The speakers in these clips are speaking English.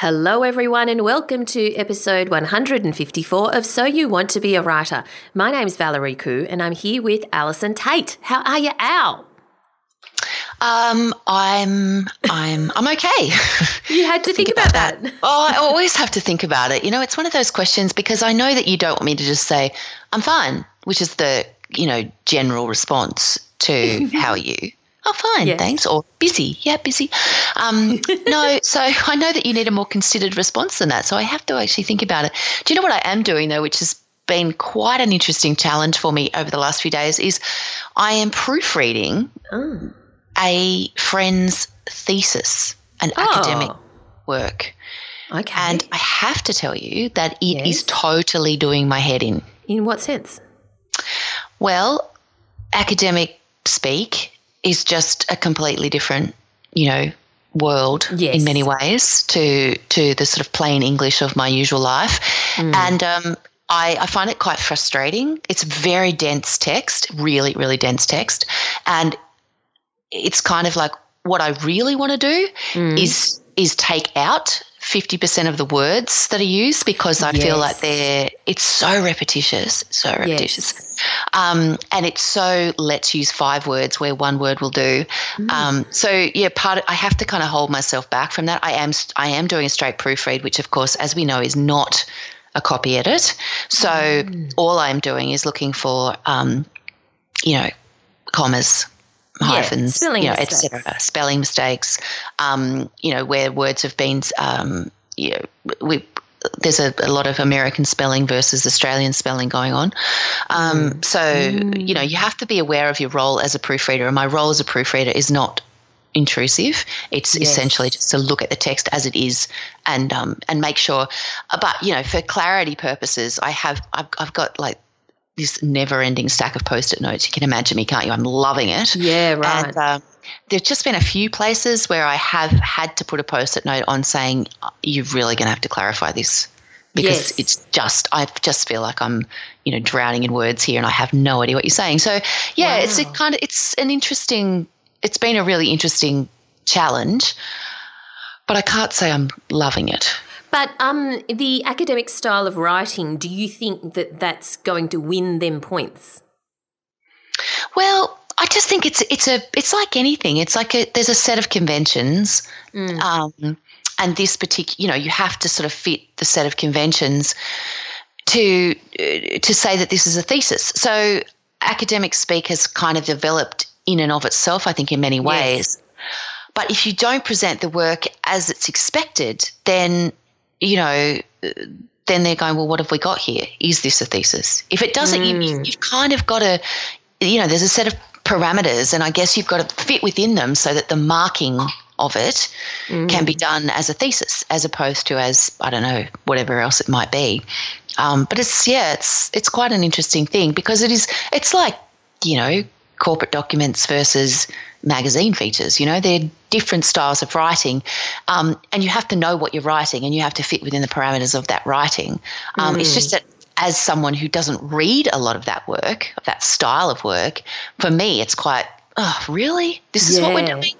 Hello, everyone, and welcome to episode 154 of So You Want to Be a Writer. My name's Valerie Khoo, and I'm here with Allison Tait. How are you, Al? Um, I'm, I'm, I'm okay. You had to think, think, about, about that. that. Oh, I always have to think about it. You know, it's one of those questions because I know that you don't want me to just say I'm fine, which is the you know general response to how are you. Oh, fine, yes. thanks. Or busy. Yeah, busy. Um, no, so I know that you need a more considered response than that. So I have to actually think about it. Do you know what I am doing, though, which has been quite an interesting challenge for me over the last few days, is I am proofreading oh. a friend's thesis, an oh. academic work. Okay. And I have to tell you that it yes. is totally doing my head in. In what sense? Well, academic speak is just a completely different, you know, world yes. in many ways to to the sort of plain English of my usual life, mm. and um, I, I find it quite frustrating. It's very dense text, really, really dense text, and it's kind of like what I really want to do mm. is is take out 50% of the words that are used because I yes. feel like they're it's so repetitious, so repetitious. Yes. Um, and it's so let's use five words where one word will do. Mm. Um, so yeah, part of, I have to kind of hold myself back from that. I am I am doing a straight proofread, which of course, as we know, is not a copy edit. So mm. all I'm doing is looking for, um, you know, commas, hyphens, yeah, you know, etc. Spelling mistakes, um, you know, where words have been, um, you know, we there's a, a, lot of American spelling versus Australian spelling going on. Um, mm. So, mm. you know, you have to be aware of your role as a proofreader. And my role as a proofreader is not intrusive. It's yes. essentially just to look at the text as it is and um, and make sure. But you know, for clarity purposes, I have I've, I've got like this never-ending stack of post-it notes. You can imagine me, can't you? I'm loving it. Yeah, right. And, uh, there's just been a few places where I have had to put a post-it note on saying you're really going to have to clarify this because yes. it's just I just feel like I'm you know drowning in words here and I have no idea what you're saying. So yeah, wow. it's a kind of it's an interesting. It's been a really interesting challenge, but I can't say I'm loving it. But um, the academic style of writing, do you think that that's going to win them points? Well, I just think it's it's a it's like anything. It's like a, there's a set of conventions, mm. um, and this particular you know you have to sort of fit the set of conventions to uh, to say that this is a thesis. So academic speak has kind of developed in and of itself, I think, in many ways. Yes. But if you don't present the work as it's expected, then you know, then they're going, well, what have we got here? Is this a thesis? If it doesn't, mm. you, you've kind of got to, you know, there's a set of parameters, and I guess you've got to fit within them so that the marking of it mm. can be done as a thesis as opposed to as I don't know whatever else it might be. Um, but it's yeah, it's it's quite an interesting thing because it is it's like you know corporate documents versus magazine features. You know, they're different styles of writing, um, and you have to know what you're writing, and you have to fit within the parameters of that writing. Um, mm. It's just that as someone who doesn't read a lot of that work, of that style of work, for me, it's quite, oh, really? This is yeah. what we're doing?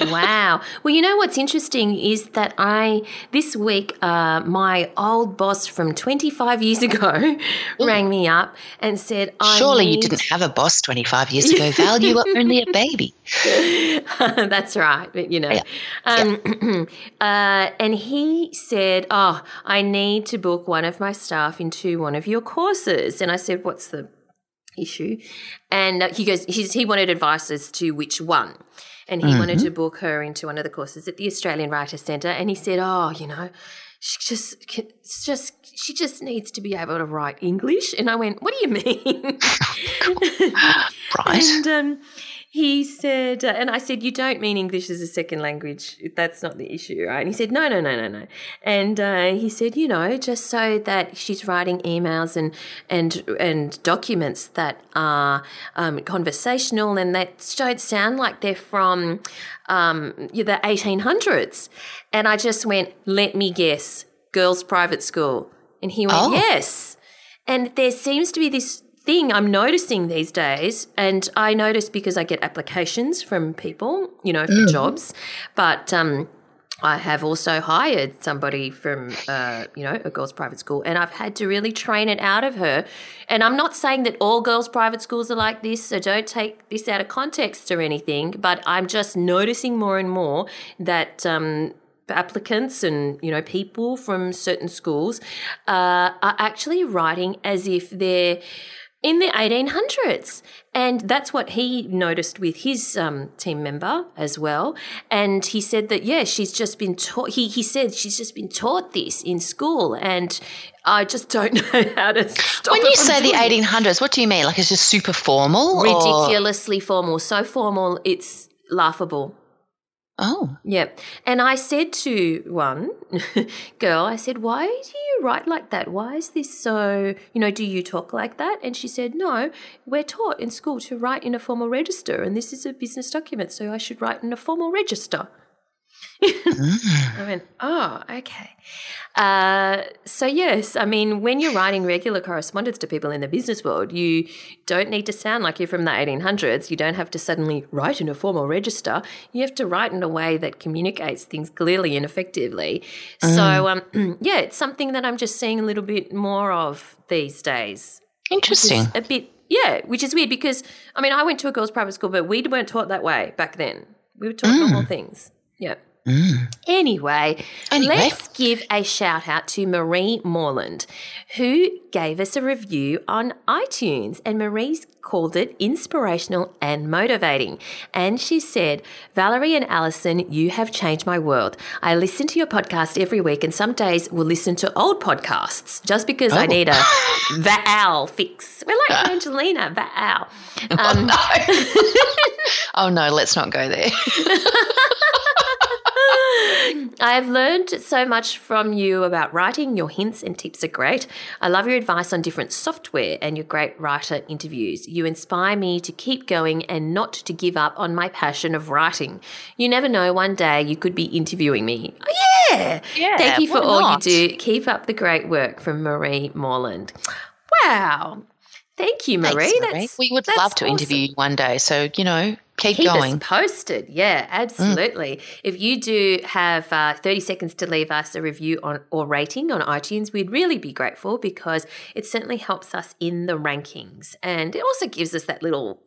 Wow. Well, you know what's interesting is that I, this week, uh, my old boss from 25 years ago rang me up and said, Surely need- you didn't have a boss 25 years ago, Val. You were only a baby. That's right. But, you know. Yeah. Um, yeah. uh, and he said, Oh, I need to book one of my staff into one of your courses. And I said, What's the issue. And uh, he goes, he's, he wanted advice as to which one. And he mm-hmm. wanted to book her into one of the courses at the Australian Writers Centre. And he said, Oh, you know, she just, it's just, she just needs to be able to write English. And I went, What do you mean? right. And um, he said, uh, and I said, you don't mean English as a second language. That's not the issue, right? And he said, no, no, no, no, no. And uh, he said, you know, just so that she's writing emails and and and documents that are um, conversational and that don't sound like they're from um, the 1800s. And I just went, let me guess, girls' private school. And he went, oh. yes. And there seems to be this thing I'm noticing these days, and I notice because I get applications from people, you know, for mm. jobs, but um, I have also hired somebody from, uh, you know, a girls' private school, and I've had to really train it out of her. And I'm not saying that all girls' private schools are like this, so don't take this out of context or anything, but I'm just noticing more and more that. Um, applicants and you know people from certain schools uh, are actually writing as if they're in the 1800s. And that's what he noticed with his um, team member as well. And he said that, yeah, she's just been taught, he, he said she's just been taught this in school. And I just don't know how to stop When you say the 1800s, what do you mean? Like it's just super formal? Ridiculously or? formal. So formal, it's laughable. Oh. Yeah. And I said to one girl, I said, why do you write like that? Why is this so, you know, do you talk like that? And she said, no, we're taught in school to write in a formal register, and this is a business document, so I should write in a formal register. I went, oh, okay. Uh, so, yes, I mean, when you're writing regular correspondence to people in the business world, you don't need to sound like you're from the 1800s. You don't have to suddenly write in a formal register. You have to write in a way that communicates things clearly and effectively. Mm. So, um, yeah, it's something that I'm just seeing a little bit more of these days. Interesting. A bit, yeah, which is weird because, I mean, I went to a girls' private school, but we weren't taught that way back then. We were taught mm. normal things. Yeah. Mm. Anyway, anyway, let's give a shout out to Marie Morland, who gave us a review on iTunes. And Marie's called it inspirational and motivating. And she said, Valerie and Allison, you have changed my world. I listen to your podcast every week, and some days will listen to old podcasts just because oh. I need a Val fix. We're like Angelina, Val. Um, oh, no. oh, no, let's not go there. I have learned so much from you about writing. Your hints and tips are great. I love your advice on different software and your great writer interviews. You inspire me to keep going and not to give up on my passion of writing. You never know, one day you could be interviewing me. Oh, yeah. Yeah. Thank you for all not? you do. Keep up the great work from Marie Morland. Wow. Thank you, Marie. Thanks, Marie. we would love to awesome. interview you one day. So, you know, keep, keep going. posted. Yeah, absolutely. Mm. If you do have uh, 30 seconds to leave us a review on or rating on iTunes, we'd really be grateful because it certainly helps us in the rankings. And it also gives us that little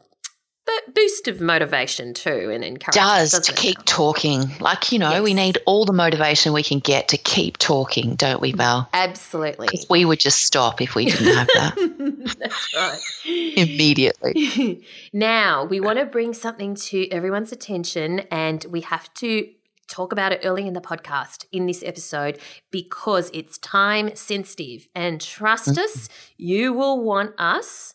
boost of motivation too and encouragement. Does to keep talking. Like, you know, yes. we need all the motivation we can get to keep talking, don't we, Val? Absolutely. We would just stop if we didn't have that. That's right. Immediately. now, we want to bring something to everyone's attention and we have to talk about it early in the podcast in this episode because it's time sensitive. And trust mm-hmm. us, you will want us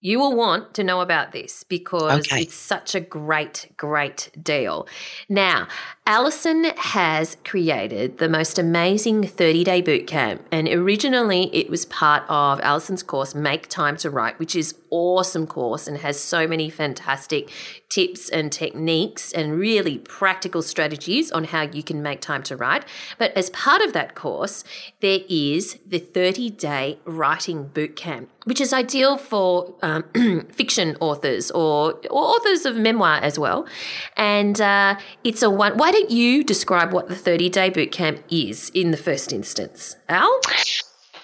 you will want to know about this because okay. it's such a great, great deal. Now, Alison has created the most amazing 30 day bootcamp, and originally it was part of Alison's course, Make Time to Write, which is awesome course and has so many fantastic tips and techniques and really practical strategies on how you can make time to write. But as part of that course, there is the 30 day writing bootcamp, which is ideal for um, fiction authors or, or, authors of memoir as well. And uh, it's a one. Why don't you describe what the 30 day bootcamp is in the first instance, Al?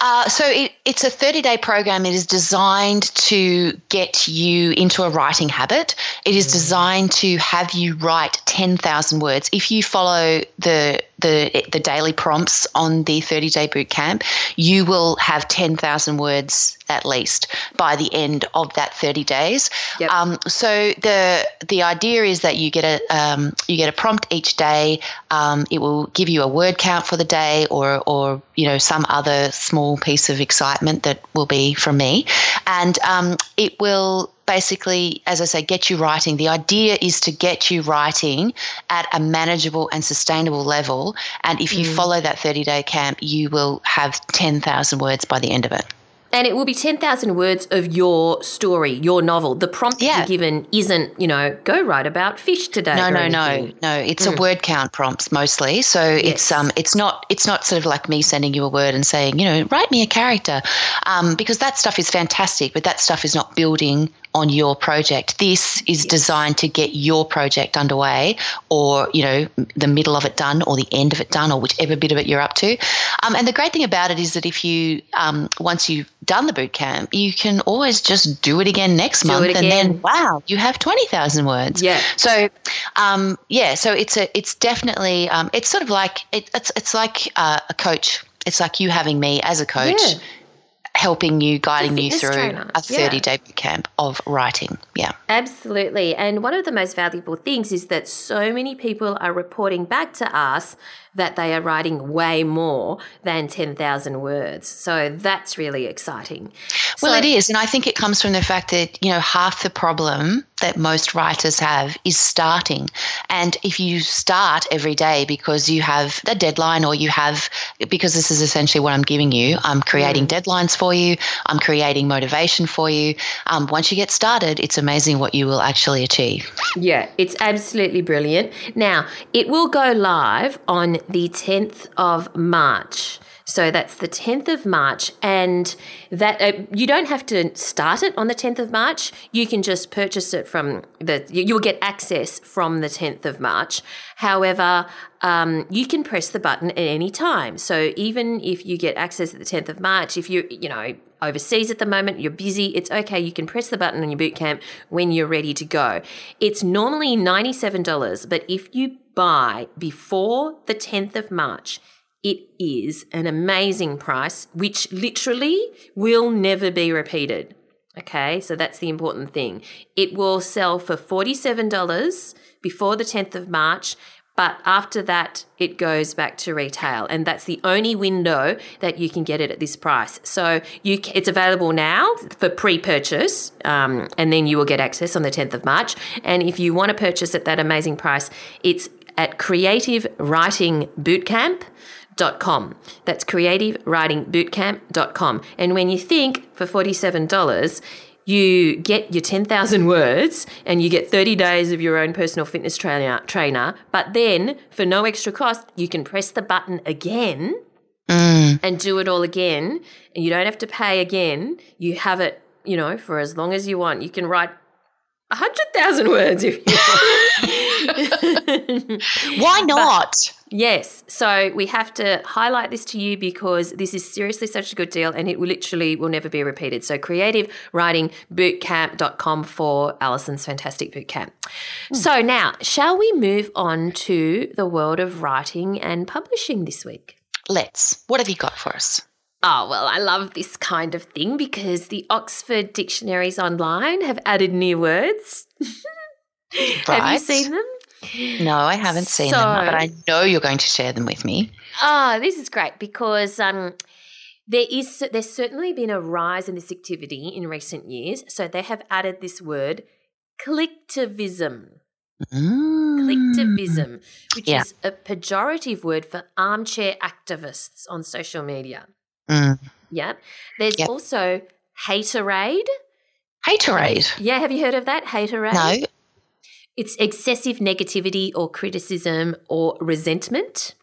Uh, so it, it's a 30 day program. It is designed to get you into a writing habit. It is mm. designed to have you write 10,000 words. If you follow the the the daily prompts on the 30 day boot camp, you will have 10,000 words at least by the end of that 30 days. Yep. Um, so the the idea is that you get a um, you get a prompt each day. Um, it will give you a word count for the day, or or you know some other small piece of excitement that will be from me, and um, it will basically, as I say, get you writing. The idea is to get you writing at a manageable and sustainable level. And if you follow that 30 day camp, you will have 10,000 words by the end of it. And it will be 10,000 words of your story, your novel. The prompt Yeah. you're given isn't, you know, go write about fish today. No, no, no, no. It's a word count prompts mostly. So it's um, it's not it's not sort of like me sending you a word and saying, you know, write me a character, um, because that stuff is fantastic, but that stuff is not building on your project. This is designed to get your project underway, or you know, the middle of it done, or the end of it done, or whichever bit of it you're up to. Um, and the great thing about it is that if you um, once you've done the boot camp, you can always just do it again next Do month, it and then again. wow, you have twenty thousand words. Yeah. So, um, yeah, so it's a, it's definitely, um, it's sort of like it, it's, it's like uh, a coach. It's like you having me as a coach, Yeah. Helping you, guiding you through trainer. a Yeah. thirty-day boot camp of writing. Yeah. Absolutely. And one of the most valuable things is that so many people are reporting back to us that they are writing way more than 10,000 words. So that's really exciting. Well, So- it is, and I think it comes from the fact that you know half the problem that most writers have is starting. And if you start every day because you have a deadline, or you have because this is essentially what I'm giving you, I'm creating deadlines for you, I'm creating motivation for you. Um, once you get started, it's amazing what you will actually achieve. Yeah, it's absolutely brilliant. Now, it will go live on the 10th of March. So that's the 10th of March, and that uh, you don't have to start it on the 10th of March. You can just purchase it from the. you- You'll get access from the 10th of March. However, um, you can press the button at any time. So even if you get access at the 10th of March, if you you know overseas at the moment, you're busy, it's okay. You can press the button on your boot camp when you're ready to go. It's normally $97, but if you buy before the 10th of March, it is an amazing price, which literally will never be repeated. Okay, so that's the important thing. It will sell for $47 before the 10th of March, but after that, it goes back to retail. And that's the only window that you can get it at this price. So you, it's available now for pre purchase, um, and then you will get access on the 10th of March. And if you want to purchase at that amazing price, it's at Creative Writing. That's creativewritingbootcamp.com. And when you think for $47, you get your 10,000 words and you get 30 days of your own personal fitness trainer, trainer. But then, for no extra cost, you can press the button again mm. and do it all again. And you don't have to pay again. You have it, you know, for as long as you want. You can write 100,000 words if you want. Why not? Yes. So we have to highlight this to you because this is seriously such a good deal and it will literally will never be repeated. So creativewritingbootcamp.com for Alison's fantastic bootcamp. Hmm. So now, shall we move on to the world of writing and publishing this week? Let's. What have you got for us? Oh, well, I love this kind of thing because the Oxford Dictionaries Online have added new words. Have you seen them? No, I haven't seen them, but I know you're going to share them with me. Ah, this is great because um, there is there's certainly been a rise in this activity in recent years. So they have added this word, clicktivism. Mm. Clicktivism, which Yeah. is a pejorative word for armchair activists on social media. Mm. Yep. There's Yep. also haterade. Haterade. Yeah, have you heard of that? Haterade. No. It's excessive negativity or criticism or resentment.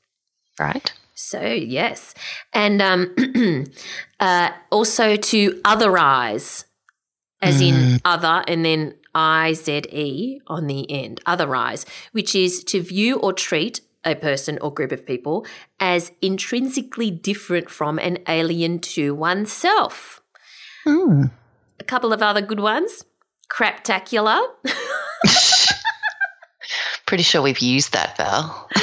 Right. So yes, and um, uh, also to otherize, as in other, and then I Z E on the end. Otherize, which is to view or treat a person or group of people as intrinsically different from and alien to oneself. Mm. A couple of other good ones. Craptacular. Pretty sure we've used that, Val. Do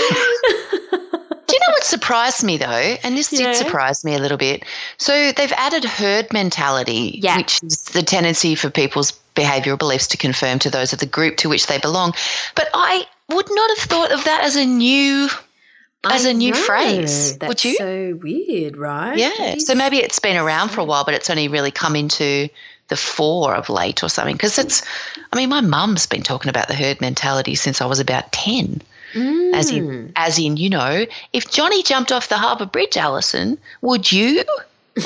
you know what surprised me though, and this Yeah. did surprise me a little bit. So they've added herd mentality, Yeah. which is the tendency for people's behavioral beliefs to confirm to those of the group to which they belong. But I would not have thought of that as a new as I a new know. phrase. That's would you? so weird, right? yeah. So maybe it's been around for a while, but it's only really come into the fore of late or something. Because it's, I mean, my mum's been talking about the herd mentality since I was about 10. As Mm. in, as in, you know, if Johnny jumped off the Harbour Bridge, Alison, would you?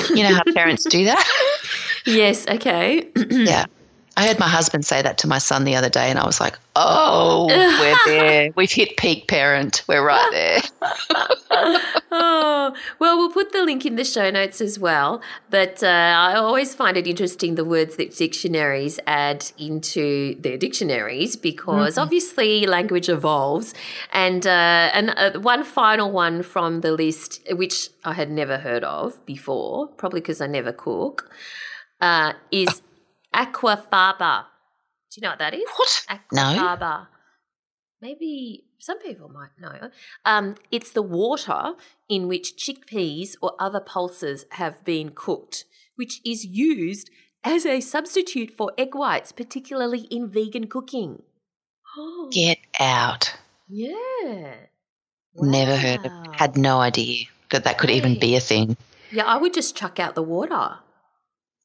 You know how parents do that? Yes, okay. yeah. I heard my husband say that to my son the other day, and I was like, oh, we're there. We've hit peak parent. We're right there. oh, well, we'll put the link in the show notes as well. But uh, I always find it interesting the words that dictionaries add into their dictionaries because obviously language evolves. And and, and uh, one final one from the list, which I had never heard of before, probably because I never cook, uh, is aquafaba. Do you know what that is? What? No. Aquafaba. Maybe some people might know. Um, it's the water in which chickpeas or other pulses have been cooked, which is used as a substitute for egg whites, particularly in vegan cooking. Oh, Get out. yeah. Never heard of Had no idea that that could even be a thing. Yeah, I would just chuck out the water.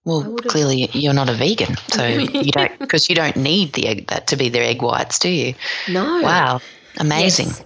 Well, clearly you're not a vegan, so you don't because you don't need the egg that to be their egg whites, do you? No. Wow, amazing. Yes.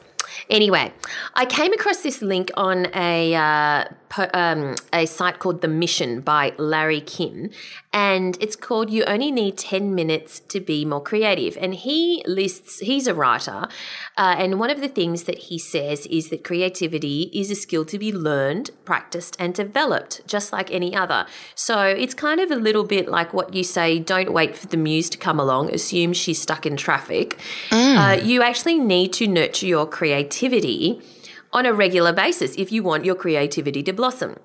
Anyway, I came across this link on a uh, po- um, a site called The Mission by Larry Kim, and it's called "You Only Need Ten Minutes to Be More Creative." And he lists he's a writer, uh, and one of the things that he says is that creativity is a skill to be learned, practiced, and developed, just like any other. So it's kind of a little bit like what you say: don't wait for the muse to come along. Assume she's stuck in traffic. Uh, you actually need to nurture your creativity on a regular basis if you want your creativity to blossom.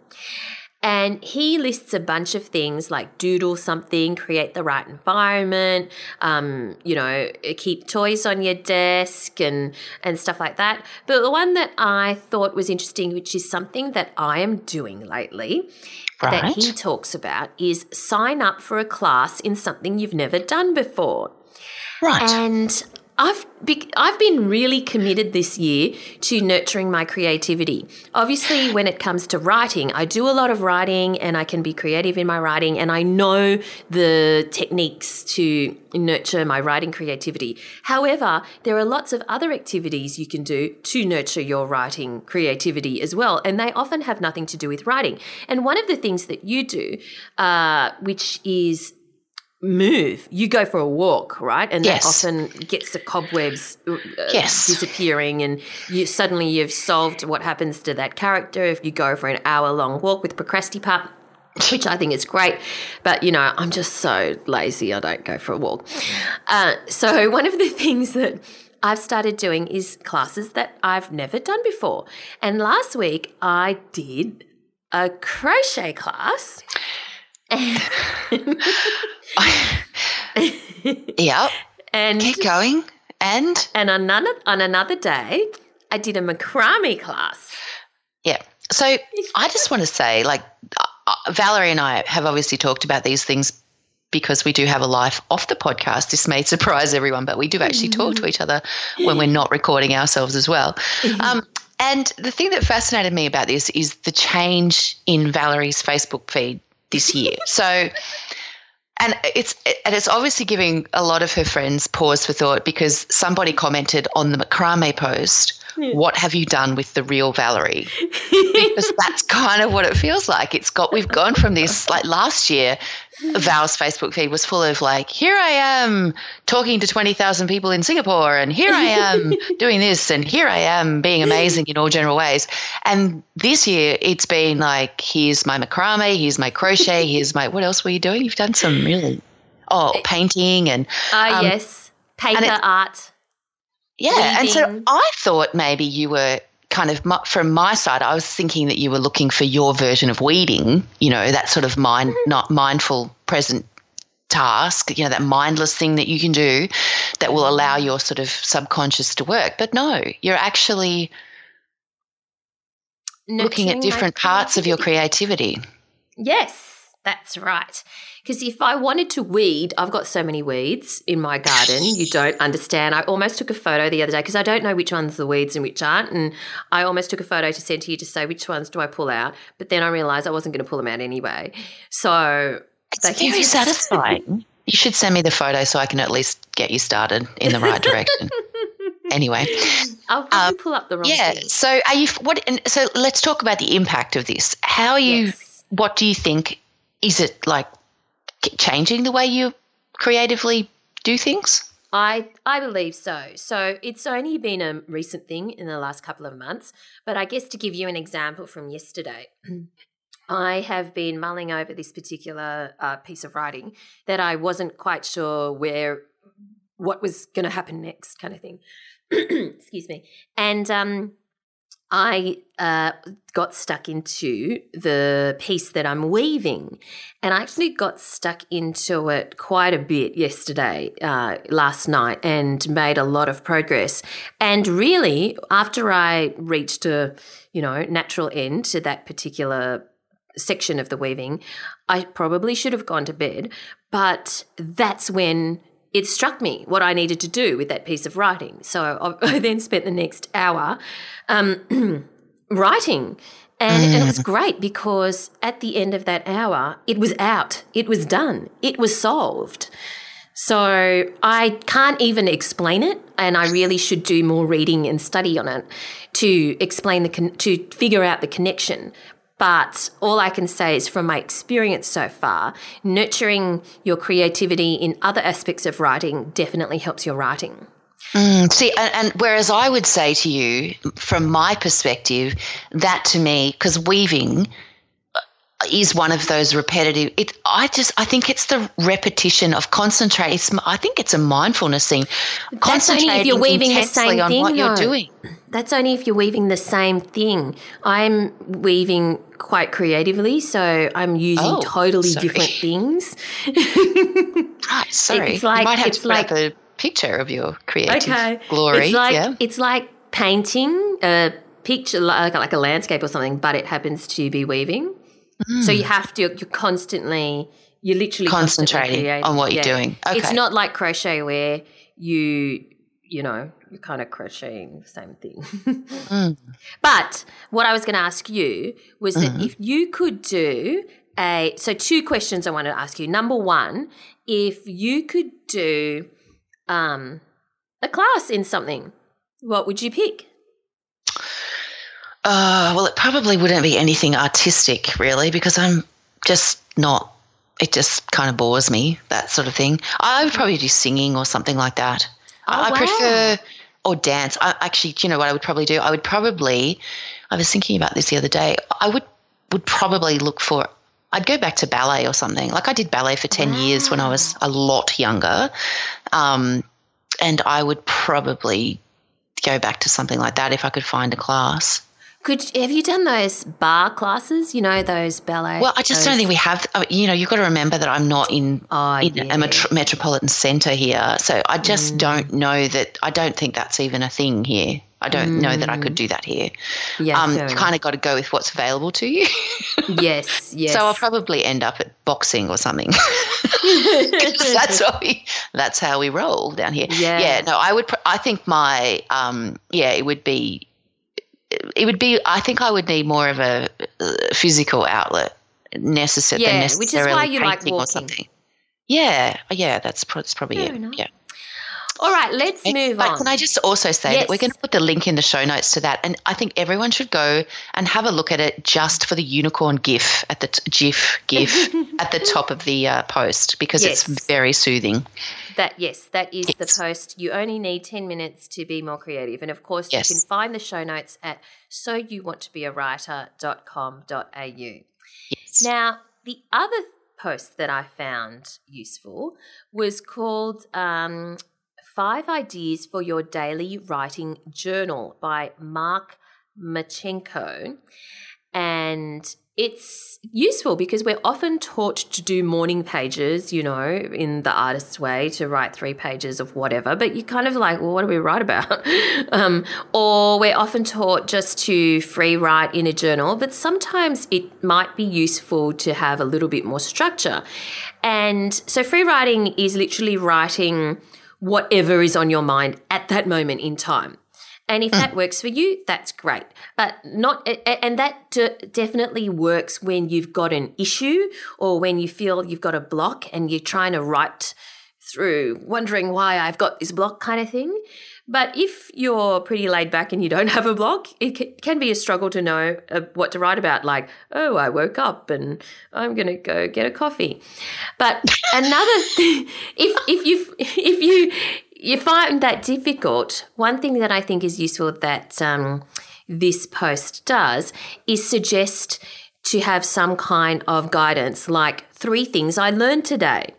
And he lists a bunch of things like doodle something, create the right environment, um, you know, keep toys on your desk and and stuff like that. But the one that I thought was interesting, which is something that I am doing lately, that he talks about, is sign up for a class in something you've never done before. Right. And I've be- I've been really committed this year to nurturing my creativity. Obviously, when it comes to writing, I do a lot of writing and I can be creative in my writing and I know the techniques to nurture my writing creativity. However, there are lots of other activities you can do to nurture your writing creativity as well, and they often have nothing to do with writing. And one of the things that you do, uh, which is move. You go for a walk, right? And Yes. that often gets the cobwebs uh, Yes. disappearing, and you suddenly you've solved what happens to that character if you go for an hour long walk with Procrastipup. Which I think is great, but you know, I'm just so lazy, I don't go for a walk. Uh, so, one of the things that I've started doing is classes that I've never done before. And last week I did a crochet class. yep. And Keep going. And and on another on another day, I did a macrame class. yeah. So I just want to say, like, uh, Valerie and I have obviously talked about these things because we do have a life off the podcast. This may surprise everyone, but we do actually talk to each other when we're not recording ourselves as well. Um, and the thing that fascinated me about this is the change in Valerie's Facebook feed this year. So, and it's and it's obviously giving a lot of her friends pause for thought because somebody commented on the macrame post, "What have you done with the real Valerie?" because that's kind of what it feels like. It's got we've gone from this like last year. Val's Facebook feed was full of like, here I am talking to 20,000 people in Singapore, and here I am doing this, and here I am being amazing in all general ways. And this year, it's been like, here's my macrame, here's my crochet, here's my, what else were you doing? You've done some really, oh, painting and Ah, Um, yes, paper art. Yeah, and so I thought maybe you were kind of from my side. I was thinking that you were looking for your version of weeding. You know, that sort of mind, mm-hmm. not mindful present task. You know, that mindless thing that you can do that will allow mm-hmm. your sort of subconscious to work. But no, you're actually looking at different parts of your creativity. Yes, that's right. Because if I wanted to weed, I've got so many weeds in my garden. You don't understand. I almost took a photo the other day because I don't know which ones are the weeds and which aren't. And I almost took a photo to send to you to say which ones do I pull out. But then I realized I wasn't going to pull them out anyway. So It's they- very satisfying. You should send me the photo so I can at least get you started in the right direction. anyway, I'll probably Um, pull up the wrong yeah. thing. So are you? What? And so let's talk about the impact of this. How are you? Yes. What do you think? Is it like changing the way you creatively do things? I I believe so. So it's only been a recent thing in the last couple of months, but I guess to give you an example from yesterday, I have been mulling over this particular uh, piece of writing that I wasn't quite sure where what was going to happen next, kind of thing. Excuse me, and um, I uh, got stuck into the piece that I'm weaving, and I actually got stuck into it quite a bit yesterday, uh, last night, and made a lot of progress. And really, after I reached a you know natural end to that particular section of the weaving, I probably should have gone to bed, but that's when it struck me what I needed to do with that piece of writing. So I I then spent the next hour um, writing. And, and it was great because at the end of that hour, it was out, it was done, it was solved. So I can't even explain it, and I really should do more reading and study on it to explain the con- to figure out the connection. But all I can say is from my experience so far, nurturing your creativity in other aspects of writing definitely helps your writing. Mm, see, and, and whereas I would say to you, from my perspective, that to me, because weaving is one of those repetitive. It, I just, I think it's the repetition of concentrate. It's, I think it's a mindfulness thing. That's only if you're weaving the same on thing, what you're though. doing. That's only if you're weaving the same thing. I'm weaving quite creatively, so I'm using Oh, totally sorry. different things. Right, sorry. It's like- you might have it's to like- a picture of your creative okay. glory. It's like yeah. it's like painting a picture like, like a landscape or something, but it happens to be weaving. So you have to you're constantly you're literally Concentrating on what you're doing. It's not like crochet where you you know you're kind of crocheting the same thing. Mm. But what I was going to ask you was that Mm-hmm. if you could do a so two questions I wanted to ask you. Number one, if you could do um, a class in something, what would you pick? Uh, well, it probably wouldn't be anything artistic, really, because I'm just not. It just kind of bores me, that sort of thing. I would probably do singing or something like that. I Oh, wow. prefer or dance. I, actually, do you know what I would probably do? I would probably. I was thinking about this the other day. I would would probably look for. I'd go back to ballet or something. Like I did ballet for ten years when I was a lot younger, um, and I would probably go back to something like that if I could find a class. Could have you done those bar classes? You know those ballet. Well, I just don't think we have. You know, you've got to remember that I'm not in Oh, in yeah. a metro- metropolitan centre here, so I just Mm. don't know that. I don't think that's even a thing here. I don't know that I could do that here. Mm. Yeah, um, you kind of got to go with what's available to you. yes, yes. So I'll probably end up at boxing or something. that's how we. That's how we roll down here. Yeah. Yeah. No, I would. I think my. Um. Yeah. It would be. It would be. I think I would need more of a uh, physical outlet necessary. Yeah, than which is why necessarily you like painting or something. Yeah. Yeah. That's, that's probably Fair it. enough. Yeah. All right, let's move but on. can I just also say that we're going to put the link in the show notes to that, and I think everyone should go and have a look at it just for the unicorn GIF at the t- GIF GIF at the top of the uh, post because Yes. it's very soothing. That yes, that is Yes. the post. You only need ten minutes to be more creative, and of course, Yes. you can find the show notes at so you want to be a writer.com.au. Yes. Now, the other post that I found useful was called um, Five Ideas for Your Daily Writing Journal by Mark Machenko. And it's useful because we're often taught to do morning pages, you know, in the artist's way to write three pages of whatever, but you're kind of like, well, what do we write about? um, or we're often taught just to free write in a journal, but sometimes it might be useful to have a little bit more structure. And so free writing is literally writing whatever is on your mind at that moment in time. And if hmm. that works for you, that's great. But not, and that definitely works when you've got an issue or when you feel you've got a block and you're trying to write through wondering why I've got this block kind of thing. But if you're pretty laid back and you don't have a blog, it can be a struggle to know uh, what to write about. Like, oh, I woke up and I'm going to go get a coffee. But another thing, if if you if you you find that difficult, one thing that I think is useful that um, this post does is suggest to have some kind of guidance, like three things I learned today.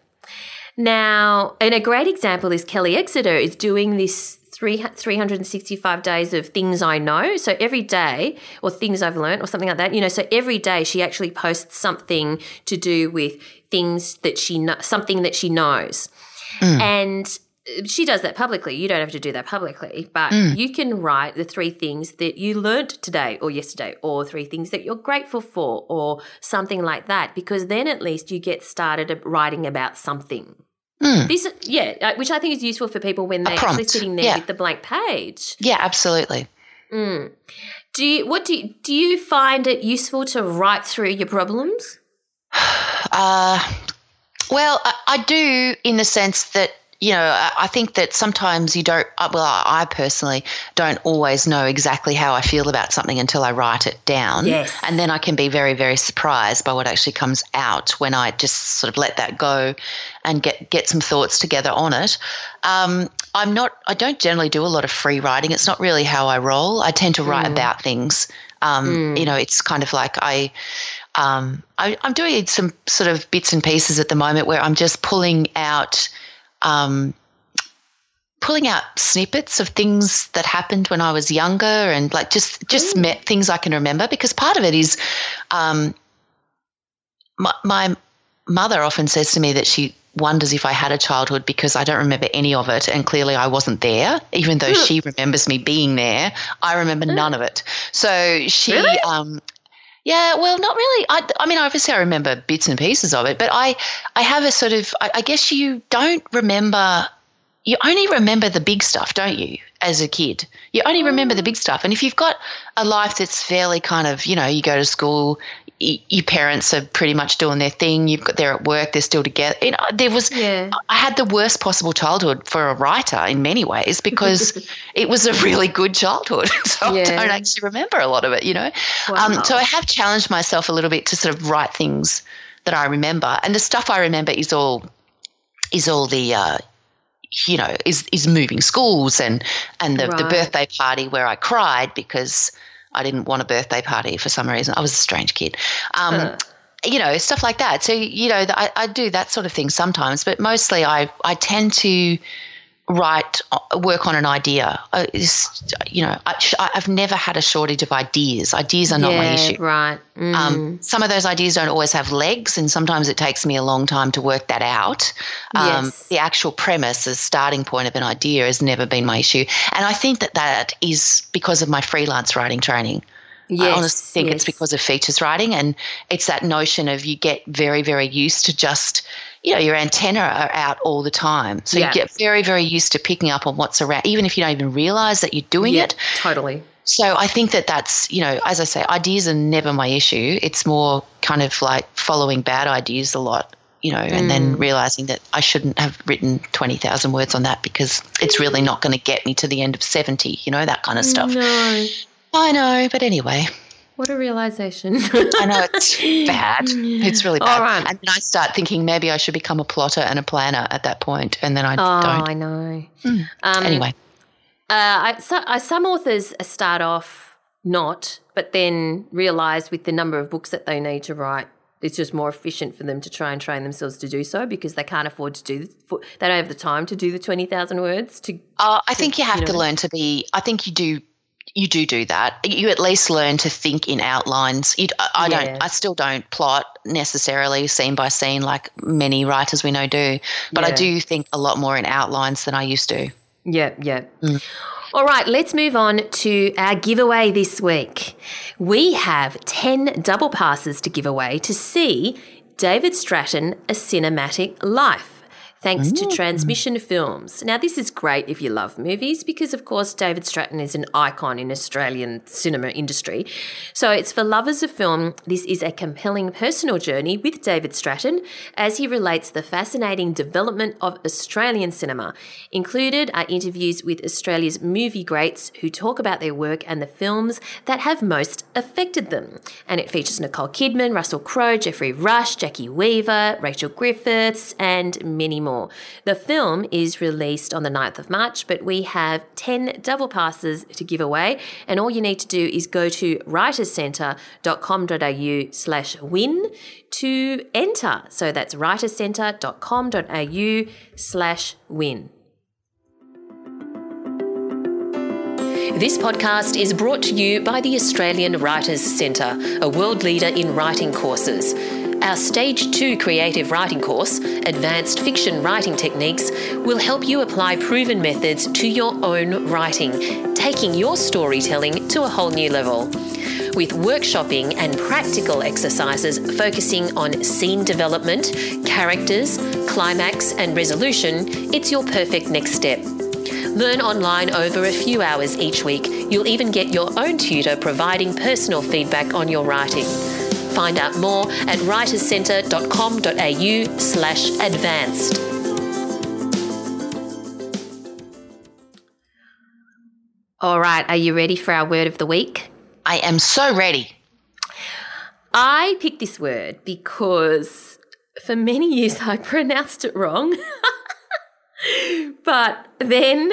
Now, and a great example is Kelly Exeter is doing this three, 365 days of things I know. So every day, or things I've learned, or something like that, you know, so every day she actually posts something to do with things that she, know, something that she knows. Mm. And she does that publicly. You don't have to do that publicly, but mm. you can write the three things that you learned today or yesterday, or three things that you're grateful for, or something like that, because then at least you get started writing about something. Mm. This, yeah, uh, which I think is useful for people when they're actually sitting there yeah. with the blank page. Yeah, absolutely. Mm. Do you what do you, do you find it useful to write through your problems? Uh, well, I, I do in the sense that you know, I think that sometimes you don't, uh, well, I personally don't always know exactly how I feel about something until I write it down. Yes. And then I can be very, very surprised by what actually comes out when I just sort of let that go and get, get some thoughts together on it. Um, I'm not, I don't generally do a lot of free writing. It's not really how I roll. I tend to write mm. about things. Um, mm. You know, it's kind of like I, um, I, I'm doing some sort of bits and pieces at the moment where I'm just pulling out um, pulling out snippets of things that happened when I was younger and like just just mm. met things I can remember because part of it is um, my, my mother often says to me that she wonders if I had a childhood because I don't remember any of it and clearly I wasn't there even though she remembers me being there I remember mm. none of it so she really? um, yeah, well, not really. I, I mean, obviously, I remember bits and pieces of it, but I, I have a sort of, I, I guess you don't remember, you only remember the big stuff, don't you, as a kid? You only remember the mm. big stuff. And if you've got a life that's fairly kind of, you know, you go to school, your parents are pretty much doing their thing. You've got they're at work. They're still together. You know, there was. Yeah. I had the worst possible childhood for a writer in many ways because it was a really good childhood. so yeah. I don't actually remember a lot of it. You know, wow. um, so I have challenged myself a little bit to sort of write things that I remember, and the stuff I remember is all is all the. Uh, you know, is is moving schools and and the, right. the birthday party where I cried because I didn't want a birthday party for some reason. I was a strange kid. Um, uh. You know, stuff like that. So, you know, I, I do that sort of thing sometimes, but mostly I, I tend to write uh, work on an idea. Uh, you know I, have never had a shortage of ideas. Ideas are not yeah, my issue. right. Mm. um, some of those ideas don't always have legs and sometimes it takes me a long time to work that out. Um, yes. the actual premise the starting point of an idea has never been my issue. And i think that that is because of my freelance writing training Yes, I honestly think yes. it's because of features writing, and it's that notion of you get very, very used to just you know, your antenna are out all the time. So yeah. you get very, very used to picking up on what's around, even if you don't even realize that you're doing yeah, it. Totally. So I think that that's, you know, as I say, ideas are never my issue. It's more kind of like following bad ideas a lot, you know, and then mm. realizing that I shouldn't have written 20,000 words on that because it's really not going to get me to the end of 70, you know, that kind of stuff. No. I know, but anyway. What a realization. I know it's bad. It's really bad. All right. And then I start thinking maybe I should become a plotter and a planner at that point, and then I oh, don't. I know. Mm. Um, anyway. Uh, I, so, uh, some authors start off not, but then realize with the number of books that they need to write, it's just more efficient for them to try and train themselves to do so because they can't afford to do they don't have the time to do the 20,000 words to uh, I think you have you know, to learn to be I think you do you do do that. You at least learn to think in outlines. You, I, I Yeah. don't. I still don't plot necessarily scene by scene like many writers we know do, but I do think a lot more in outlines than I used to. Yeah, yeah. Mm. All right, let's move on to our giveaway this week. We have 10 double passes to give away to see David Stratton, A Cinematic Life. Thanks to mm. Transmission Films. Now, this is great if you love movies because, of course, David Stratton is an icon in Australian cinema industry. So, it's for lovers of film. This is a compelling personal journey with David Stratton as he relates the fascinating development of Australian cinema. Included are interviews with Australia's movie greats who talk about their work and the films that have most affected them. And it features Nicole Kidman, Russell Crowe, Jeffrey Rush, Jackie Weaver, Rachel Griffiths, and many more. The film is released on the 9th of March, but we have 10 double passes to give away. And all you need to do is go to writerscentre.com.au slash win to enter. So that's writerscentre.com.au slash win. This podcast is brought to you by the Australian Writers Centre, a world leader in writing courses. Our Stage 2 creative writing course, Advanced Fiction Writing Techniques, will help you apply proven methods to your own writing, taking your storytelling to a whole new level. With workshopping and practical exercises focusing on scene development, characters, climax, and resolution, it's your perfect next step. Learn online over a few hours each week. You'll even get your own tutor providing personal feedback on your writing. Find out more at writerscentre.com.au slash advanced. All right, are you ready for our word of the week? I am so ready. I picked this word because for many years I pronounced it wrong. but then,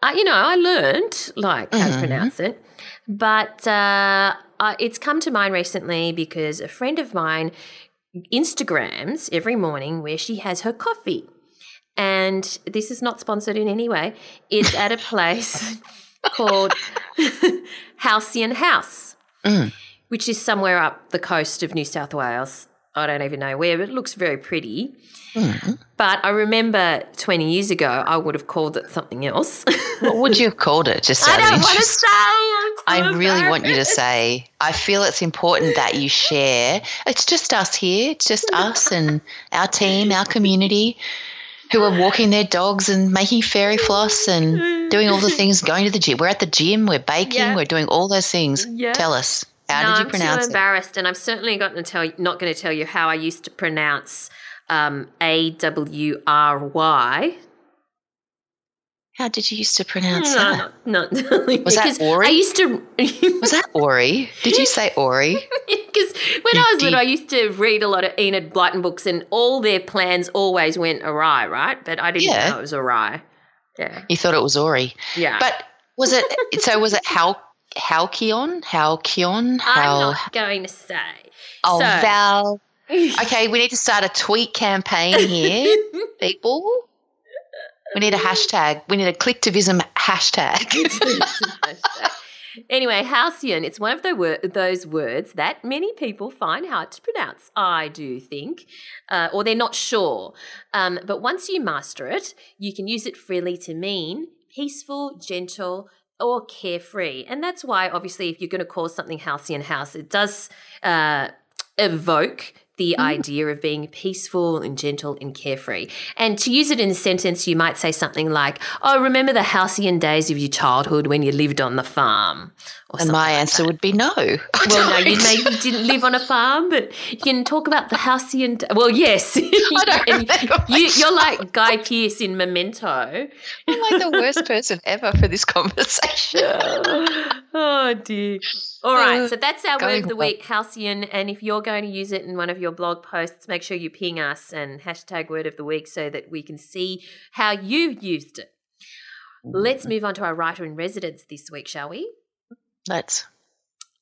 I, you know, I learned like how to pronounce it. But uh, uh, it's come to mind recently because a friend of mine Instagrams every morning where she has her coffee. And this is not sponsored in any way. It's at a place called Halcyon House which is somewhere up the coast of New South Wales. I don't even know where, but it looks very pretty. Mm-hmm. But I remember 20 years ago, I would have called it something else. What would you have called it? Just I don't want to say. I really want you to say. I feel it's important that you share. It's just us here. It's just us and our team, our community, who are walking their dogs and making fairy floss and doing all the things. Going to the gym. We're at the gym. We're baking. We're doing all those things. Tell us. How no, did you I'm pronounce too it? embarrassed, and I'm certainly not going to tell you, not going to tell you how I used to pronounce um, A W R Y. How did you used to pronounce No, that? not, not Was that Ori? I used to. Was that Ori? Did you say Ori? Because when I was little, I used to read a lot of Enid Blyton books, and all their plans always went awry, right? But I didn't Yeah. know it was awry. Yeah, You thought it was Ori. yeah. But was it so was it Hal Halcyon? Halcyon? I'm Hal not going to say. Oh So- Val. Okay, we need to start a tweet campaign here, people. We need a hashtag. We need a clicktivism hashtag. anyway, halcyon, it's one of the wor- those words that many people find hard to pronounce, I do think, uh, or they're not sure. Um, but once you master it, you can use it freely to mean peaceful, gentle, or carefree. And that's why, obviously, if you're going to call something halcyon house, it does uh, evoke the mm. idea of being peaceful and gentle and carefree. And to use it in a sentence, you might say something like, Oh, remember the halcyon days of your childhood when you lived on the farm? Or and my like answer that. would be no. I Well, no, you maybe didn't live on a farm, but you can talk about the halcyon. d- Well, yes, I don't you, you're like Guy Pearce in Memento. I'm like the worst person ever for this conversation. oh dear. All right, Uh, so that's our word of the week, halcyon. And if you're going to use it in one of your blog posts, make sure you ping us and hashtag word of the week so that we can see how you used it. Let's move on to our writer in residence this week, shall we? Let's.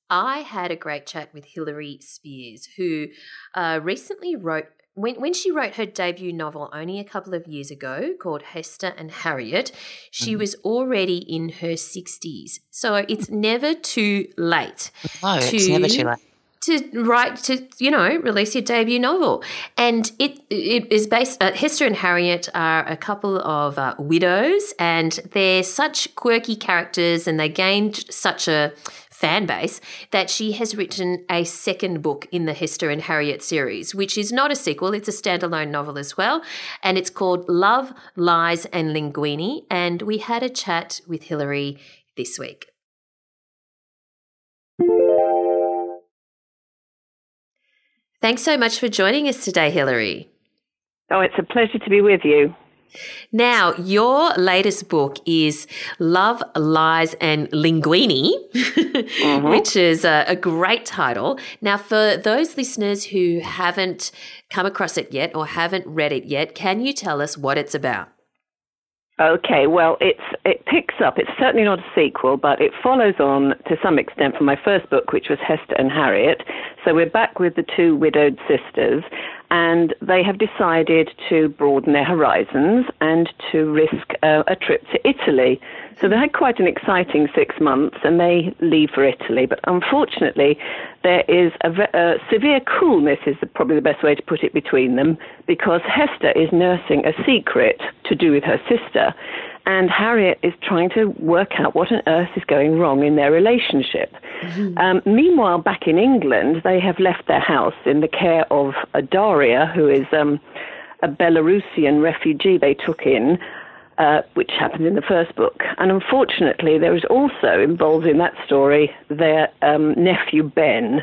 I had a great chat with Hilary Spiers, who uh, recently wrote when, when she wrote her debut novel only a couple of years ago called Hester and Harriet, she mm-hmm. was already in her 60s. So it's never too late. No, to, it's never too late. To write, to, you know, release your debut novel. And it, it is based, uh, Hester and Harriet are a couple of uh, widows, and they're such quirky characters, and they gained such a fan base that she has written a second book in the Hester and Harriet series, which is not a sequel, it's a standalone novel as well. And it's called Love, Lies, and Linguine. And we had a chat with Hilary this week. Thanks so much for joining us today, Hilary. Oh, it's a pleasure to be with you. Now, your latest book is Love, Lies, and Linguine, mm-hmm. which is a, a, great title. Now, for those listeners who haven't come across it yet or haven't read it yet, can you tell us what it's about? Okay, well, it's it picks up. It's certainly not a sequel, but it follows on to some extent from my first book, which was Hester and Harriet. So we're back with the two widowed sisters, and they have decided to broaden their horizons and to risk a trip to Italy. So they had quite an exciting six months and they leave for Italy. But unfortunately, there is a, a severe coolness, is probably the best way to put it, between them because Hester is nursing a secret to do with her sister and Harriet is trying to work out what on earth is going wrong in their relationship. Mm-hmm. Um, meanwhile, back in England, they have left their house in the care of a Daria, who is um, a Belarusian refugee they took in. Uh, which happened in the first book. And unfortunately, there is also involved in that story their um, nephew Ben,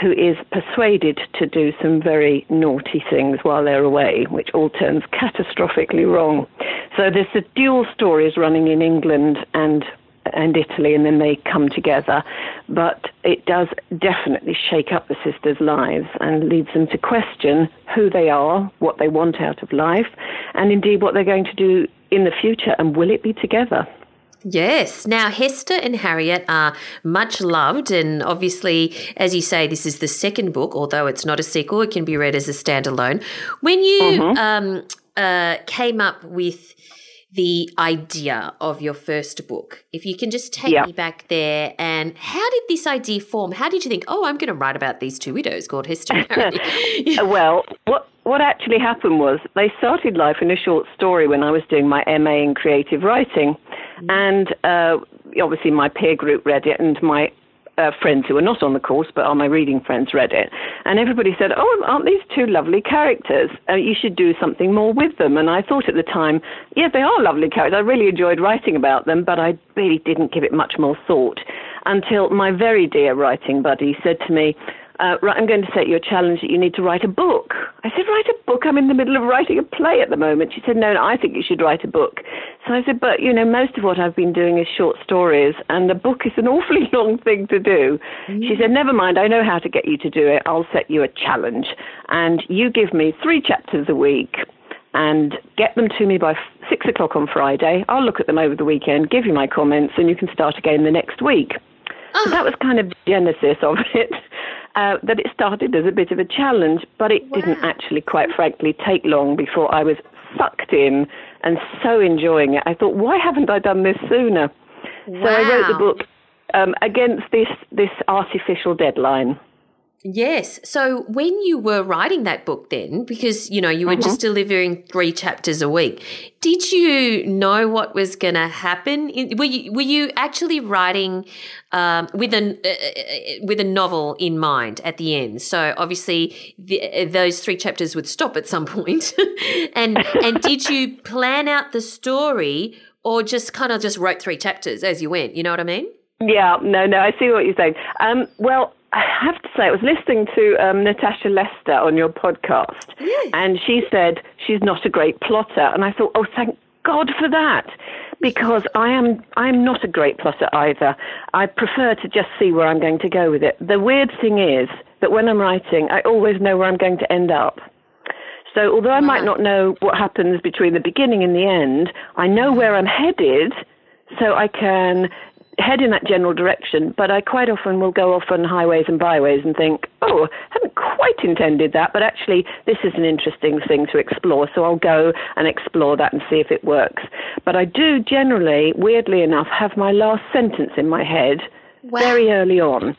who is persuaded to do some very naughty things while they're away, which all turns catastrophically wrong. So there's the dual stories running in England and and Italy, and then they come together. But it does definitely shake up the sisters' lives and leads them to question who they are, what they want out of life, and indeed what they're going to do in the future, and will it be together? Yes. Now, Hester and Harriet are much loved. And obviously, as you say, this is the second book, although it's not a sequel, it can be read as a standalone. When you mm-hmm. um, uh, came up with the idea of your first book, if you can just take me back there and how did this idea form? How did you think, oh, I'm going to write about these two widows called Hester and Harriet? well, what what actually happened was they started life in a short story when I was doing my MA in creative writing. Mm-hmm. And uh, obviously, my peer group read it, and my uh, friends who were not on the course but are my reading friends read it. And everybody said, Oh, aren't these two lovely characters? Uh, you should do something more with them. And I thought at the time, yeah, they are lovely characters. I really enjoyed writing about them, but I really didn't give it much more thought until my very dear writing buddy said to me, uh, right, I'm going to set you a challenge that you need to write a book. I said, write a book? I'm in the middle of writing a play at the moment. She said, no, no, I think you should write a book. So I said, but, you know, most of what I've been doing is short stories, and a book is an awfully long thing to do. Mm. She said, never mind, I know how to get you to do it. I'll set you a challenge. And you give me three chapters a week and get them to me by six o'clock on Friday. I'll look at them over the weekend, give you my comments, and you can start again the next week. Oh. So that was kind of the genesis of it uh, that it started as a bit of a challenge, but it wow. didn't actually, quite frankly, take long before I was sucked in and so enjoying it. I thought, why haven't I done this sooner? Wow. So I wrote the book um, against this this artificial deadline. Yes. So when you were writing that book, then, because you know you were mm-hmm. just delivering three chapters a week, did you know what was going to happen? Were you were you actually writing um, with a uh, uh, with a novel in mind at the end? So obviously the, uh, those three chapters would stop at some point, and and did you plan out the story or just kind of just wrote three chapters as you went? You know what I mean? Yeah, no, no, I see what you're saying. Um, well, I have to say, I was listening to um, Natasha Lester on your podcast, yes. and she said she's not a great plotter, and I thought, oh, thank God for that, because I am I am not a great plotter either. I prefer to just see where I'm going to go with it. The weird thing is that when I'm writing, I always know where I'm going to end up. So although I might not know what happens between the beginning and the end, I know where I'm headed, so I can head in that general direction, but I quite often will go off on highways and byways and think, oh, I hadn't quite intended that, but actually this is an interesting thing to explore. So I'll go and explore that and see if it works. But I do generally, weirdly enough, have my last sentence in my head wow. very early on.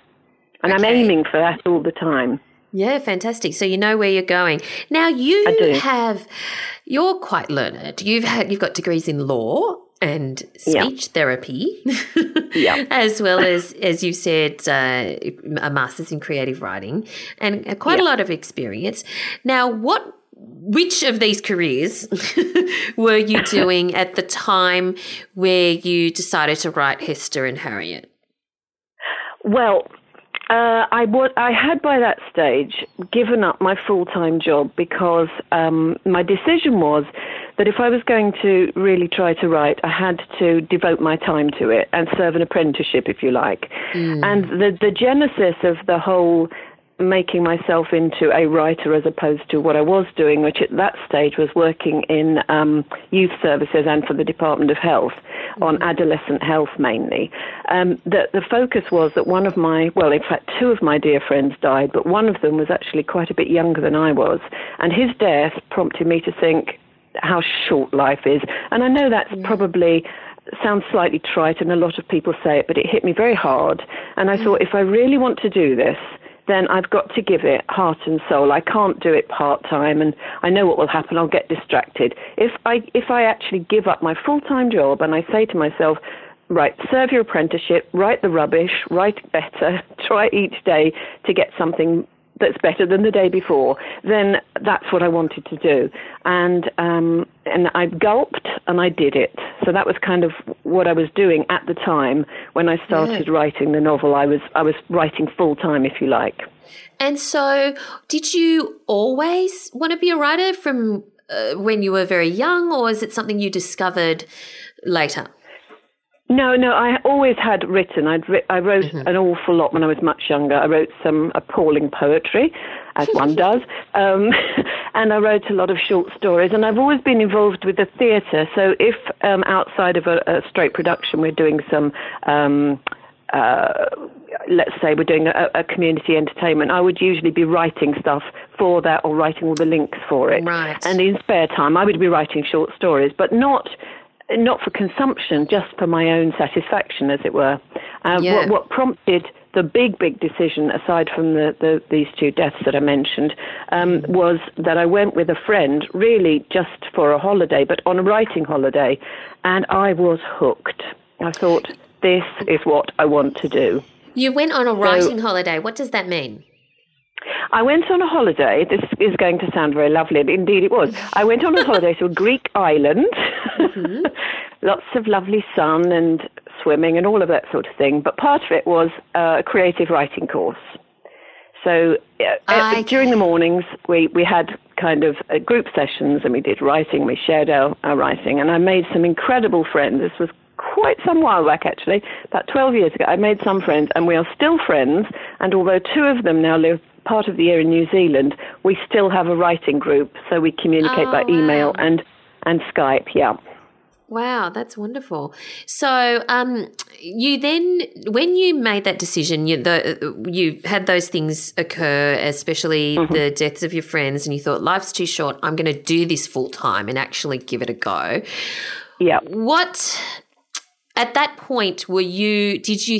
And okay. I'm aiming for that all the time. Yeah, fantastic. So you know where you're going. Now you have you're quite learned. You've had you've got degrees in law and speech yeah. therapy, yeah. as well as, as you said, uh, a master's in creative writing and quite yeah. a lot of experience. Now, what, which of these careers were you doing at the time where you decided to write Hester and Harriet? Well, uh, I, would, I had by that stage given up my full time job because um, my decision was that if I was going to really try to write, I had to devote my time to it and serve an apprenticeship, if you like. Mm. And the, the genesis of the whole making myself into a writer as opposed to what I was doing, which at that stage was working in um, youth services and for the Department of Health mm-hmm. on adolescent health mainly. Um, the, the focus was that one of my, well, in fact, two of my dear friends died, but one of them was actually quite a bit younger than I was. And his death prompted me to think, how short life is. And I know that's yeah. probably sounds slightly trite and a lot of people say it, but it hit me very hard. And I mm. thought, if I really want to do this, then I've got to give it heart and soul. I can't do it part time, and I know what will happen. I'll get distracted. If I if I actually give up my full time job and I say to myself, right, serve your apprenticeship, write the rubbish, write better, try each day to get something that's better than the day before, then that's what I wanted to do. And um, and I gulped and I did it. So that was kind of what I was doing at the time when I started yeah. writing the novel. I was I was writing full time, if you like. And so, did you always want to be a writer from uh, when you were very young, or is it something you discovered later? No, no, I always had written. I'd ri- I wrote mm-hmm. an awful lot when I was much younger. I wrote some appalling poetry, as one does, um, and I wrote a lot of short stories. And I've always been involved with the theatre. So if um, outside of a, a, straight production, we're doing some. Um, uh, let's say we're doing a, a, community entertainment, I would usually be writing stuff for that or writing all the links for it. Right. And in spare time, I would be writing short stories, but not not for consumption, just for my own satisfaction, as it were. Uh, yeah. what, what, prompted the big, big decision, aside from the, the, these two deaths that I mentioned, um, was that I went with a friend, really just for a holiday, but on a writing holiday, and I was hooked. I thought, this is what I want to do. You went on a writing so, holiday. What does that mean? I went on a holiday. This is going to sound very lovely, indeed it was. I went on a holiday to a Greek island. Mm-hmm. Lots of lovely sun and swimming and all of that sort of thing. But part of it was a creative writing course. So uh, during the mornings, we, we had kind of uh, group sessions and we did writing. We shared our, our writing. And I made some incredible friends. This was quite some while back, actually, about 12 years ago. I made some friends, and we are still friends. And although two of them now live part of the year in New Zealand, we still have a writing group, so we communicate oh, by email wow. and and Skype. Yeah. Wow, that's wonderful. So, um, you then, when you made that decision, you, the, you had those things occur, especially mm-hmm. the deaths of your friends, and you thought, life's too short. I'm going to do this full time and actually give it a go. Yeah. What, at that point, were you, did you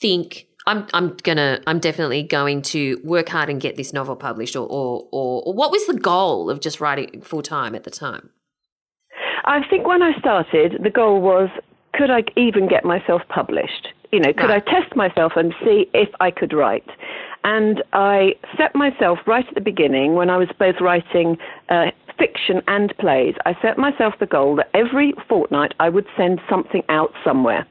think, I'm I'm gonna I'm definitely going to work hard and get this novel published, or or, or, or what was the goal of just writing full time at the time? I think when I started, the goal was could I even get myself published? You know, could. I test myself and see if I could write? And I set myself right at the beginning when I was both writing uh, fiction and plays. I set myself the goal that every fortnight I would send something out somewhere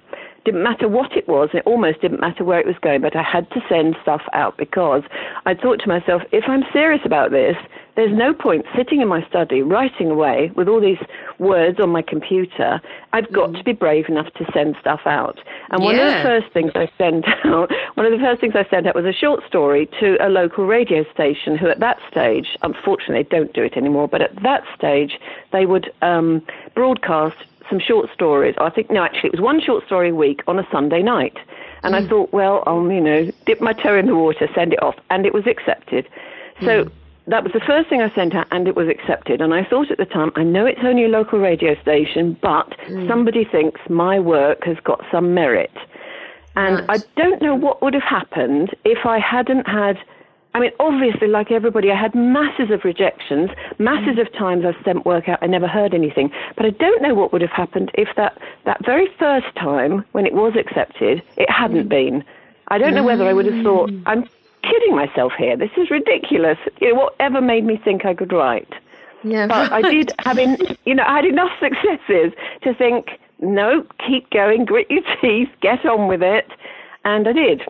didn't matter what it was, it almost didn't matter where it was going, but I had to send stuff out because I thought to myself, if I'm serious about this, there's no point sitting in my study writing away with all these words on my computer. I've got mm. to be brave enough to send stuff out. And yeah. one of the first things I sent out, one of the first things I sent out was a short story to a local radio station who at that stage, unfortunately don't do it anymore, but at that stage they would um, broadcast some short stories. I think, no, actually, it was one short story a week on a Sunday night. And I mm. thought, well, I'll, you know, dip my toe in the water, send it off. And it was accepted. So mm. that was the first thing I sent out, and it was accepted. And I thought at the time, I know it's only a local radio station, but mm. somebody thinks my work has got some merit. And Right. I don't know what would have happened if I hadn't had. I mean, obviously, like everybody, I had masses of rejections, masses mm. of times I've sent work out, I never heard anything. But I don't know what would have happened if that, that very first time, when it was accepted, it hadn't mm. been. I don't know whether I would have thought, mm. I'm kidding myself here, this is ridiculous. You know, whatever made me think I could write. Yeah, But I did have, in, you know, I had enough successes to think, no, keep going, grit your teeth, get on with it, and I did.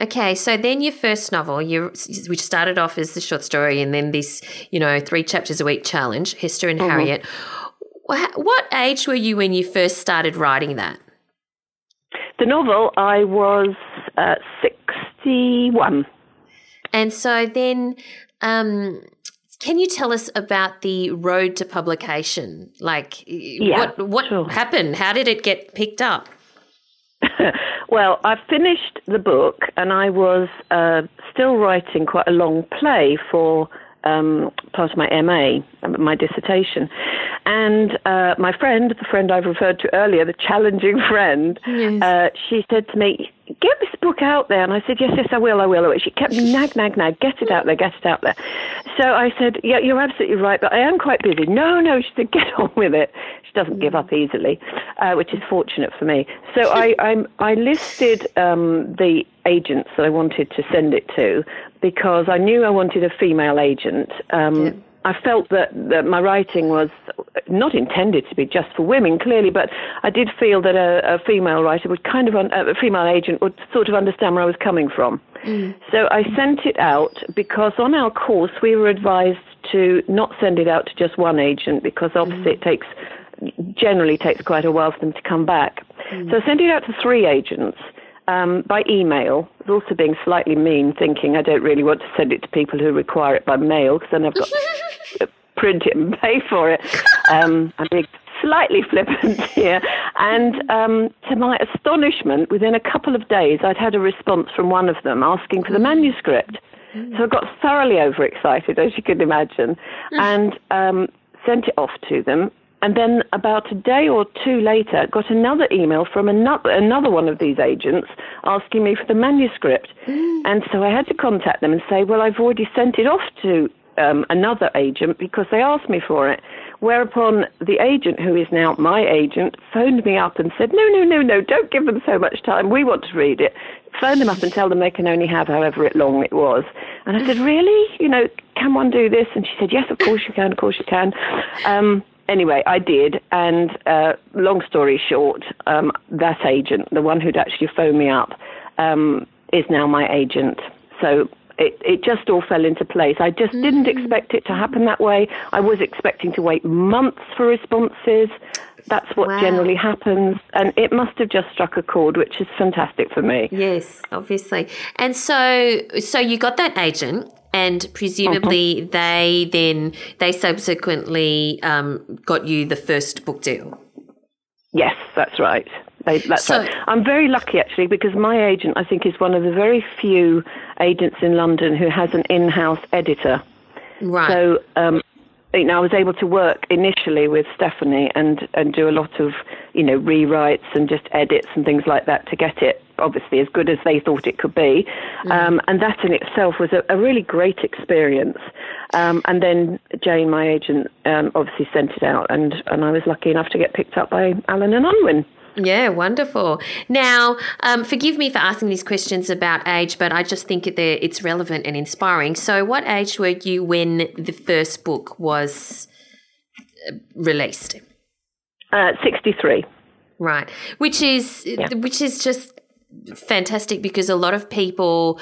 Okay, so then your first novel, you which started off as the short story, and then this, you know, three chapters a week challenge, Hester and Harriet. What age were you when you first started writing that? The novel, I was uh, 61. And so then, um, can you tell us about the road to publication? Like, what what sure. happened? How did it get picked up? well, I finished the book and I was uh, still writing quite a long play for um, part of my MA, my dissertation. And uh, my friend, the friend I've referred to earlier, the challenging friend, uh, she said to me, this book out there. And I said, Yes, yes, I will, I will. She kept nag, nag, nag, get it out there, get it out there. So I said, Yeah, you're absolutely right, but I am quite busy. No, no, she said, Get on with it. She doesn't give up easily, uh, which is fortunate for me. So I, I, I listed um, the agents that I wanted to send it to because I knew I wanted a female agent. Um, I felt that, that my writing was not intended to be just for women, clearly, but I did feel that a, a female writer would kind of, un, a female agent would sort of understand where I was coming from. Mm. So I sent it out because on our course we were advised to not send it out to just one agent because mm. obviously it takes generally takes quite a while for them to come back. Mm. So I sent it out to three agents um, by email. I was also being slightly mean, thinking I don't really want to send it to people who require it by mail because then I've got print it and pay for it. Um, I'm being slightly flippant here. And um, to my astonishment, within a couple of days, I'd had a response from one of them asking for the manuscript. So I got thoroughly overexcited, as you can imagine, and um, sent it off to them. And then about a day or two later, got another email from another another one of these agents asking me for the manuscript. And so I had to contact them and say, well, I've already sent it off to um, another agent because they asked me for it. Whereupon the agent, who is now my agent, phoned me up and said, no, no, no, no, don't give them so much time. We want to read it. Phone them up and tell them they can only have however it long it was. And I said, really? You know, can one do this? And she said, yes, of course you can, of course you can. Um, anyway, I did, and uh, long story short, um, that agent, the one who'd actually phoned me up, um, is now my agent. So it, it just all fell into place. I just didn't expect it to happen that way. I was expecting to wait months for responses. That's what Wow. generally happens, and it must have just struck a chord, which is fantastic for me. Yes, obviously. And so, so you got that agent, and presumably they then they subsequently um, got you the first book deal. Yes, that's right. They, that's So- right. I'm very lucky actually because my agent, I think, is one of the very few agents in London who has an in-house editor. Right. So, um, you know, I was able to work initially with Stephanie and and do a lot of, you know, rewrites and just edits and things like that to get it obviously as good as they thought it could be. Um, and that in itself was a, a really great experience. Um, and then Jane, my agent, um, obviously sent it out, and and I was lucky enough to get picked up by Allen and Unwin. Yeah, wonderful. Now, um, forgive me for asking these questions about age, but I just think that it's relevant and inspiring. So, what age were you when the first book was uh, released? Uh, 63. Right, which is which is just fantastic because a lot of people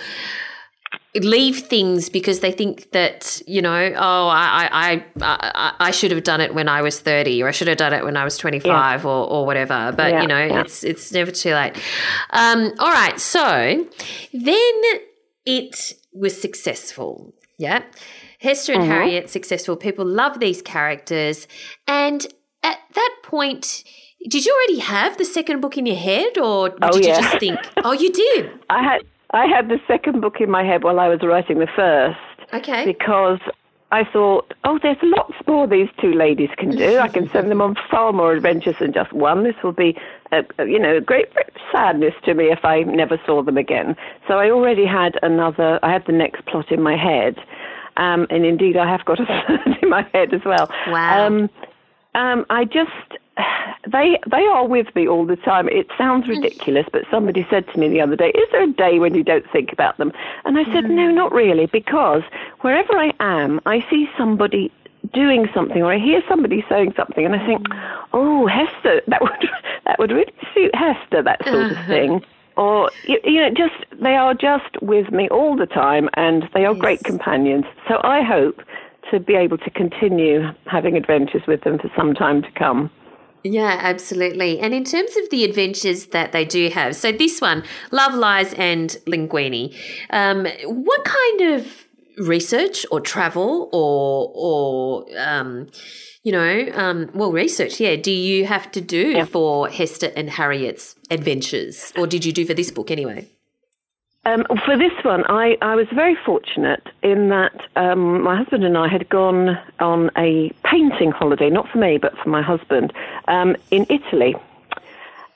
leave things because they think that you know oh I I I, I should have done it when I was 30 or I should have done it when I was 25 or, or whatever but Yeah, you know yeah. it's it's never too late um all right so then it was successful yeah Hester and Harriet successful people love these characters and at that point did you already have the second book in your head, or Oh, did yeah. you just think? Oh, you did. I had I had the second book in my head while I was writing the first Okay. because I thought, oh, there's lots more these two ladies can do. I can send them on far more adventures than just one. This will be, a, a, you know, a great sadness to me if I never saw them again. So I already had another. I had the next plot in my head, um, and indeed I have got a third in my head as well. Wow. Um, um, I just they they are with me all the time. It sounds ridiculous, but somebody said to me the other day, "Is there a day when you don't think about them?" And I said, "No, mm. not really, because wherever I am, I see somebody." Doing something, or I hear somebody saying something, and I think, mm. "Oh, Hester, that would that would really suit Hester." That sort of uh-huh. thing, or you, you know, just they are just with me all the time, and they are great companions. So I hope to be able to continue having adventures with them for some time to come. Yeah, absolutely. And in terms of the adventures that they do have, so this one, Love Lies and Linguine, um, what kind of research or travel or or um, you know, um, well, research, yeah, do you have to do for Hester and Harriet's adventures, or did you do for this book anyway? Um, for this one, I, I was very fortunate in that um, my husband and I had gone on a painting holiday, not for me, but for my husband, um, in Italy.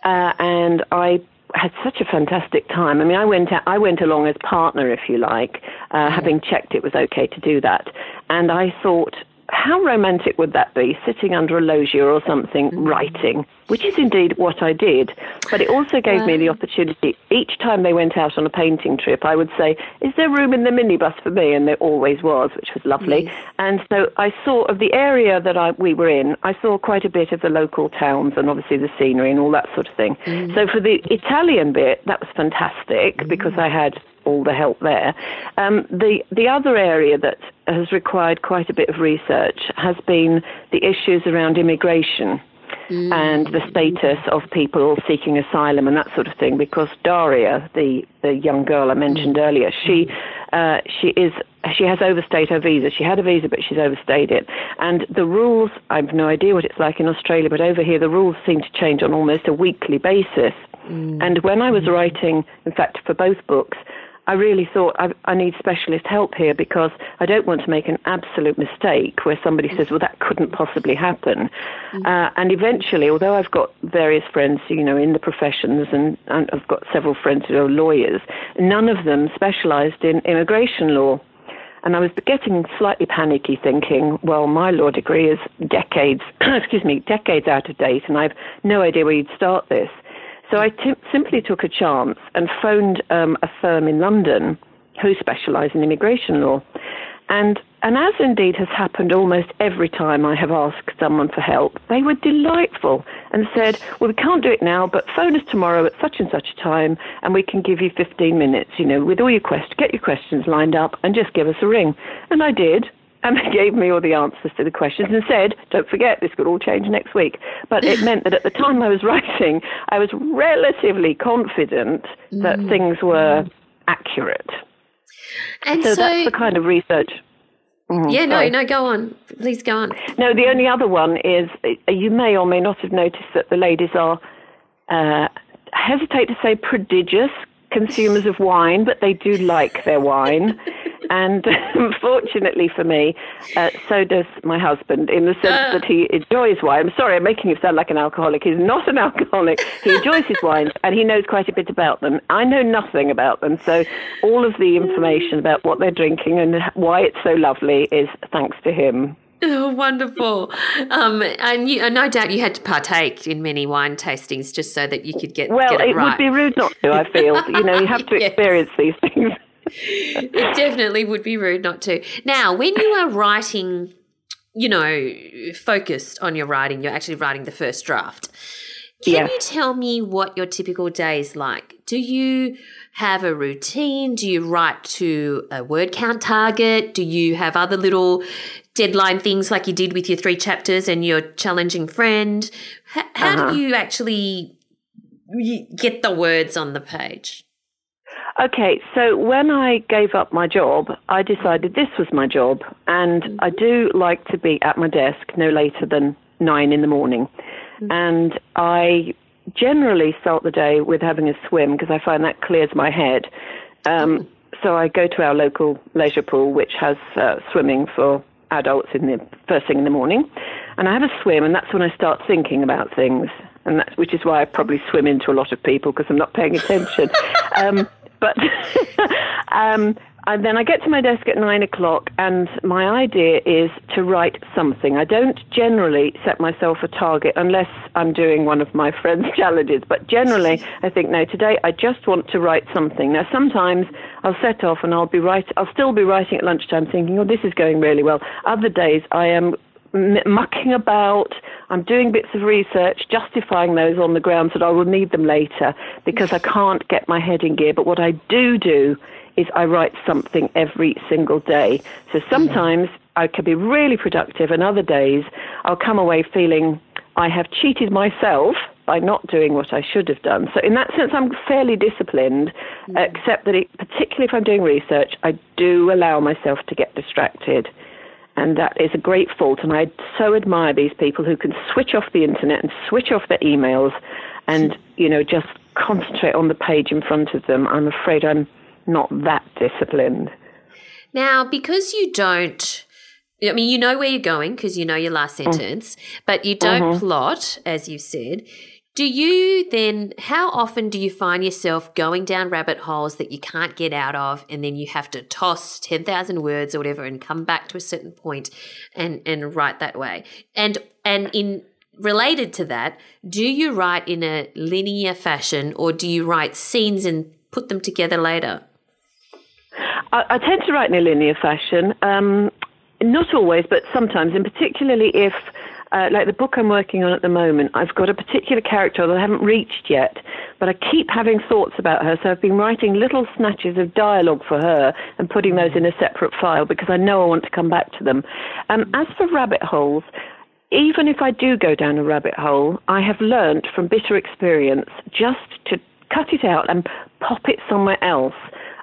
Uh, and I had such a fantastic time. I mean, I went out, I went along as partner, if you like, uh, having checked it was okay to do that. And I thought, how romantic would that be, sitting under a loggia or something, mm. writing, which is indeed what I did. But it also gave me the opportunity, each time they went out on a painting trip, I would say, Is there room in the minibus for me? And there always was, which was lovely. And so I saw of the area that I, we were in, I saw quite a bit of the local towns and obviously the scenery and all that sort of thing. Mm. So for the Italian bit, that was fantastic because mm. I had all the help there. Um, the the other area that has required quite a bit of research has been the issues around immigration mm. and the status of people seeking asylum and that sort of thing. Because Daria, the the young girl I mentioned mm. earlier, she mm. uh, she is she has overstayed her visa. She had a visa, but she's overstayed it. And the rules, I've no idea what it's like in Australia, but over here the rules seem to change on almost a weekly basis. And when I was writing, in fact, for both books, I really thought I, I need specialist help here because I don't want to make an absolute mistake where somebody says, well, that couldn't possibly happen. Uh, and eventually, although I've got various friends, you know, in the professions and, and I've got several friends who are lawyers, none of them specialized in immigration law. And I was getting slightly panicky thinking, well, my law degree is decades, excuse me, decades out of date and I've no idea where you'd start this. So I t- simply took a chance and phoned um, a firm in London who specialise in immigration law. And, and as indeed has happened almost every time I have asked someone for help, they were delightful and said, Well, we can't do it now, but phone us tomorrow at such and such a time and we can give you 15 minutes, you know, with all your questions, get your questions lined up and just give us a ring. And I did. And they gave me all the answers to the questions and said, don't forget, this could all change next week. But it meant that at the time I was writing, I was relatively confident that things were accurate. And So, so, that's the kind of research. Mhm, yeah, no, sorry. no, go on, please go on. No, the only other one is uh, you may or may not have noticed that the ladies are, uh, hesitate to say prodigious consumers of wine, but they do like their wine. and fortunately for me, uh, so does my husband in the sense that he enjoys wine. I'm sorry, I'm making him sound like an alcoholic. He's not an alcoholic. He enjoys his wines and he knows quite a bit about them. I know nothing about them. So all of the information about what they're drinking and why it's so lovely is thanks to him. Oh, wonderful. Um, and you, uh, no doubt you had to partake in many wine tastings just so that you could get, Well, get it, it right. would be rude not to, I feel. you know, you have to Yes. experience these things. It definitely would be rude not to. Now, when you are writing, you know, focused on your writing, you're actually writing the first draft. Can Yeah. you tell me what your typical day is like? Do you have a routine? Do you write to a word count target? Do you have other little deadline things like you did with your three chapters and your challenging friend? H- how Uh-huh. do you actually get the words on the page? Okay, so when I gave up my job, I decided this was my job, and I do like to be at my desk no later than nine in the morning. and I generally start the day with having a swim because I find that clears my head. Um, so I go to our local leisure pool, which has uh, swimming for adults in the first thing in the morning, and I have a swim, and that's when I start thinking about things, and that's which is why I probably swim into a lot of people because I'm not paying attention. um, but um, and then I get to my desk at nine o'clock, and my idea is to write something. I don't generally set myself a target unless I'm doing one of my friends' challenges, but generally I think, no, today I just want to write something. Now, sometimes I'll set off and I'll be write, I'll still be writing at lunchtime thinking, oh, this is going really well. Other days I am mucking about. I'm doing bits of research, justifying those on the grounds that I will need them later because I can't get my head in gear. But what I do do is I write something every single day. So sometimes I can be really productive, and other days I'll come away feeling I have cheated myself by not doing what I should have done. So in that sense, I'm fairly disciplined, except that it, particularly if I'm doing research, I do allow myself to get distracted. And that is a great fault. And I so admire these people who can switch off the internet and switch off their emails and, you know, just concentrate on the page in front of them. I'm afraid I'm not that disciplined. Now, because you don't, I mean, you know where you're going because you know your last mm. sentence, but you don't mm-hmm. plot, as you said. Do you then, how often do you find yourself going down rabbit holes that you can't get out of and then you have to toss 10,000 words or whatever and come back to a certain point and, and write that way? And, and in, related to that, do you write in a linear fashion or do you write scenes and put them together later? I, I tend to write in a linear fashion. Um, not always, but sometimes, and particularly if, uh, like the book I'm working on at the moment, I've got a particular character that I haven't reached yet, but I keep having thoughts about her. So I've been writing little snatches of dialogue for her and putting those in a separate file because I know I want to come back to them. Um, as for rabbit holes, even if I do go down a rabbit hole, I have learnt from bitter experience just to cut it out and pop it somewhere else.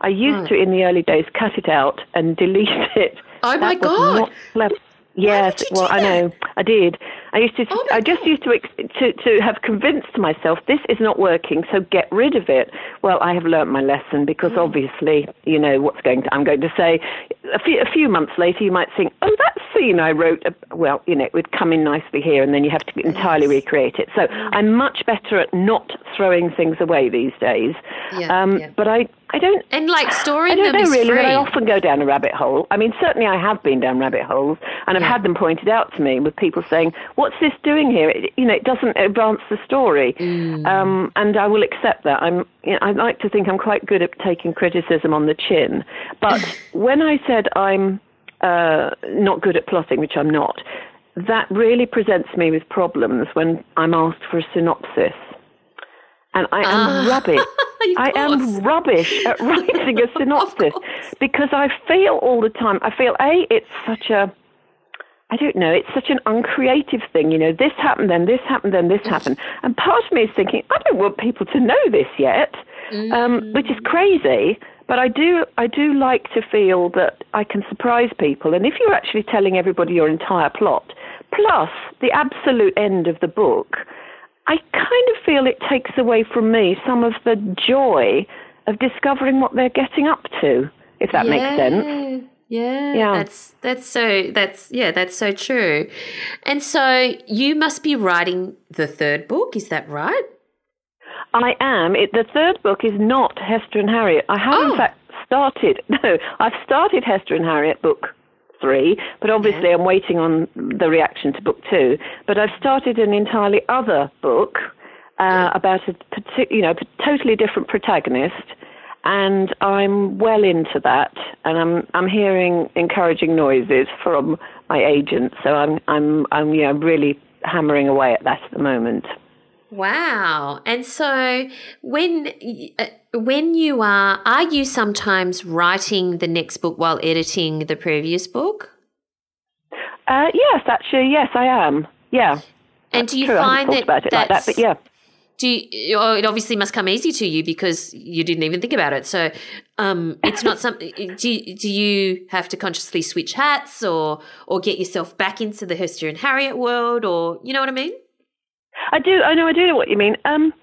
I used to, in the early days, cut it out and delete it. Oh my That was God. Yes, well, I know, I did. I used to, Oh I just used to, to, to have convinced myself this is not working, so get rid of it. Well, I have learnt my lesson because Mm. obviously, you know what's going to. I'm going to say, a few, a few months later, you might think, oh, that scene I wrote, uh, well, you know, it would come in nicely here, and then you have to entirely recreate it. So Mm. I'm much better at not throwing things away these days. Yeah, um, yeah. But I, I don't. And like I don't them know really, free. I often go down a rabbit hole. I mean, certainly I have been down rabbit holes, and I've Yeah. had them pointed out to me with people saying, "What's this doing here?" It, you know, it doesn't advance the story, Mm. um, and I will accept that. I'm, you know, I like to think I'm quite good at taking criticism on the chin, but when I said I'm uh, not good at plotting, which I'm not, that really presents me with problems when I'm asked for a synopsis. And I am Ah. rubbish. I am rubbish at writing a synopsis because I feel all the time. I feel a it's such a I don't know, it's such an uncreative thing. You know, this happened, then this happened, then this happened. And part of me is thinking, I don't want people to know this yet, um, which is crazy. But I do, I do like to feel that I can surprise people. And if you're actually telling everybody your entire plot, plus the absolute end of the book, I kind of feel it takes away from me some of the joy of discovering what they're getting up to, if that makes sense. Yeah, Yeah. that's that's so that's yeah, that's so true. And so you must be writing the third book, is that right? I am. It, the third book is not Hester and Harriet. I have, Oh. in fact, started. No, I've started Hester and Harriet book three, but obviously I'm waiting on the reaction to book two. But I've started an entirely other book uh, about a you know totally different protagonist, and I'm well into that, and I'm I'm hearing encouraging noises from my agent, so I'm I'm I'm you know really hammering away at that at the moment. Wow. And so when uh, when you are are you sometimes writing the next book while editing the previous book? Uh, yes, actually, yes, I am. Yeah. And do you True, find that about it like that, that's but yeah. Do you, it obviously must come easy to you because you didn't even think about it. So um, it's not something. Do you- do you have to consciously switch hats or or get yourself back into the Hester and Harriet world or you know what I mean? I do. I know. I do know what you mean. Um,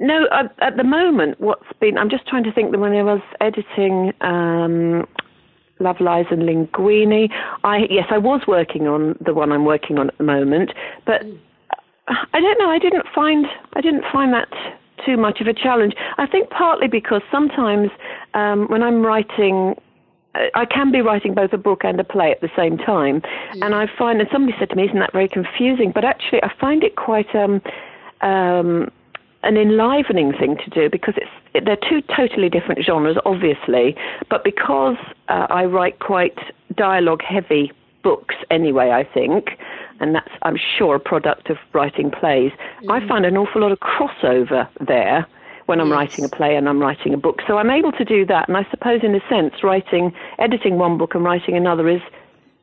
no, uh, at the moment, what's been? I'm just trying to think that when I was editing um, Love Lies and Linguine, I yes, I was working on the one I'm working on at the moment, but I don't know. I didn't find I didn't find that too much of a challenge. I think partly because sometimes um, when I'm writing I can be writing both a book and a play at the same time. Mm. And I find, and somebody said to me, isn't that very confusing? But actually, I find it quite um, um, an enlivening thing to do because it's it, they're two totally different genres, obviously. But because uh, I write quite dialogue heavy books anyway, I think, and that's, I'm sure, a product of writing plays, mm. I find an awful lot of crossover there when I'm yes. writing a play and I'm writing a book. So I'm able to do that. And I suppose, in a sense, writing, editing one book and writing another is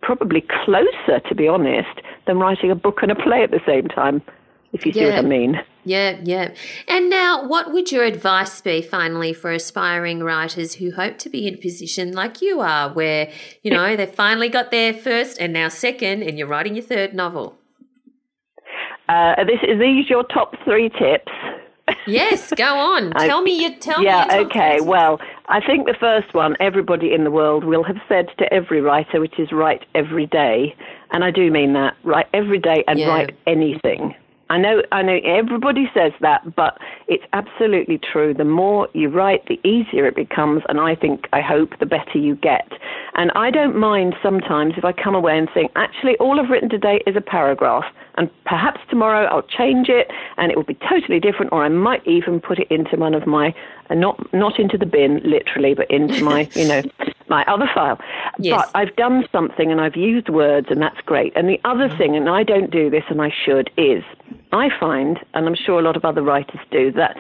probably closer, to be honest, than writing a book and a play at the same time, if you yeah. see what I mean. Yeah, yeah. And now, what would your advice be finally for aspiring writers who hope to be in a position like you are, where, you know, they've finally got their first and now second, and you're writing your third novel? Uh, this, are these your top three tips? yes, go on. Tell me your tell yeah, me. Yeah, okay. Well, I think the first one everybody in the world will have said to every writer, which is write every day, and I do mean that. Write every day and yeah. write anything. I know, I know everybody says that, but it's absolutely true. The more you write, the easier it becomes, and I think, I hope, the better you get. And I don't mind sometimes if I come away and think, actually, all I've written today is a paragraph, and perhaps tomorrow I'll change it, and it will be totally different, or I might even put it into one of my, uh, not not into the bin literally, but into my, you know, my other file. Yes. But I've done something and I've used words, and that's great. And the other mm-hmm. thing, and I don't do this, and I should, is I find, and I'm sure a lot of other writers do, that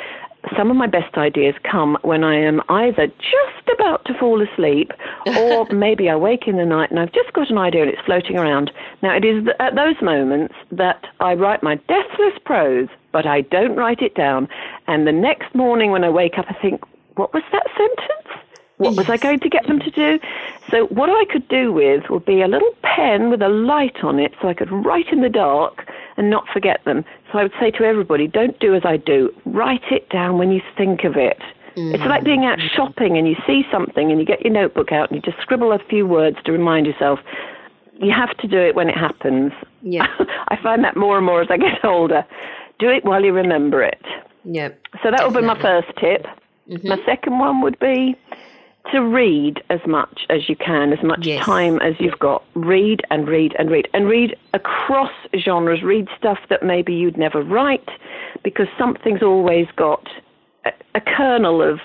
some of my best ideas come when I am either just about to fall asleep or maybe I wake in the night and I've just got an idea and it's floating around. Now, it is at those moments that I write my deathless prose, but I don't write it down. And the next morning when I wake up, I think, what was that sentence? What yes. was I going to get them to do? So, what I could do with would be a little pen with a light on it so I could write in the dark and not forget them. So, I would say to everybody, don't do as I do. Write it down when you think of it. Mm. It's like being out shopping and you see something and you get your notebook out and you just scribble a few words to remind yourself. You have to do it when it happens. Yeah. I find that more and more as I get older. Do it while you remember it. Yeah. So that definitely. would be my first tip. Mm-hmm. My second one would be to read as much as you can, as much yes. time as you've got. Read and read and read and read across genres. Read stuff that maybe you'd never write because something's always got a, a kernel of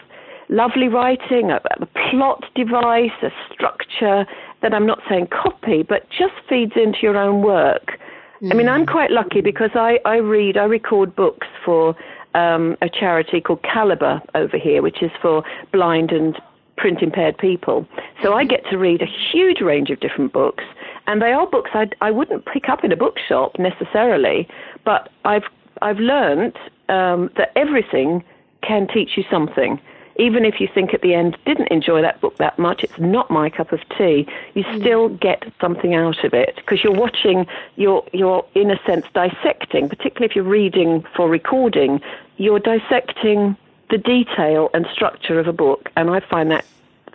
lovely writing, a, a plot device, a structure that I'm not saying copy, but just feeds into your own work. Mm. I mean, I'm mm. quite lucky because I, I read, I record books for um, a charity called Calibre over here, which is for blind and print impaired people. So I get to read a huge range of different books, and they are books I would not pick up in a bookshop necessarily, but I've I've learned um, that everything can teach you something. Even if you think at the end didn't enjoy that book that much, it's not my cup of tea. You mm. still get something out of it because you're watching, you're you're in a sense dissecting. Particularly if you're reading for recording, you're dissecting the detail and structure of a book, and I find that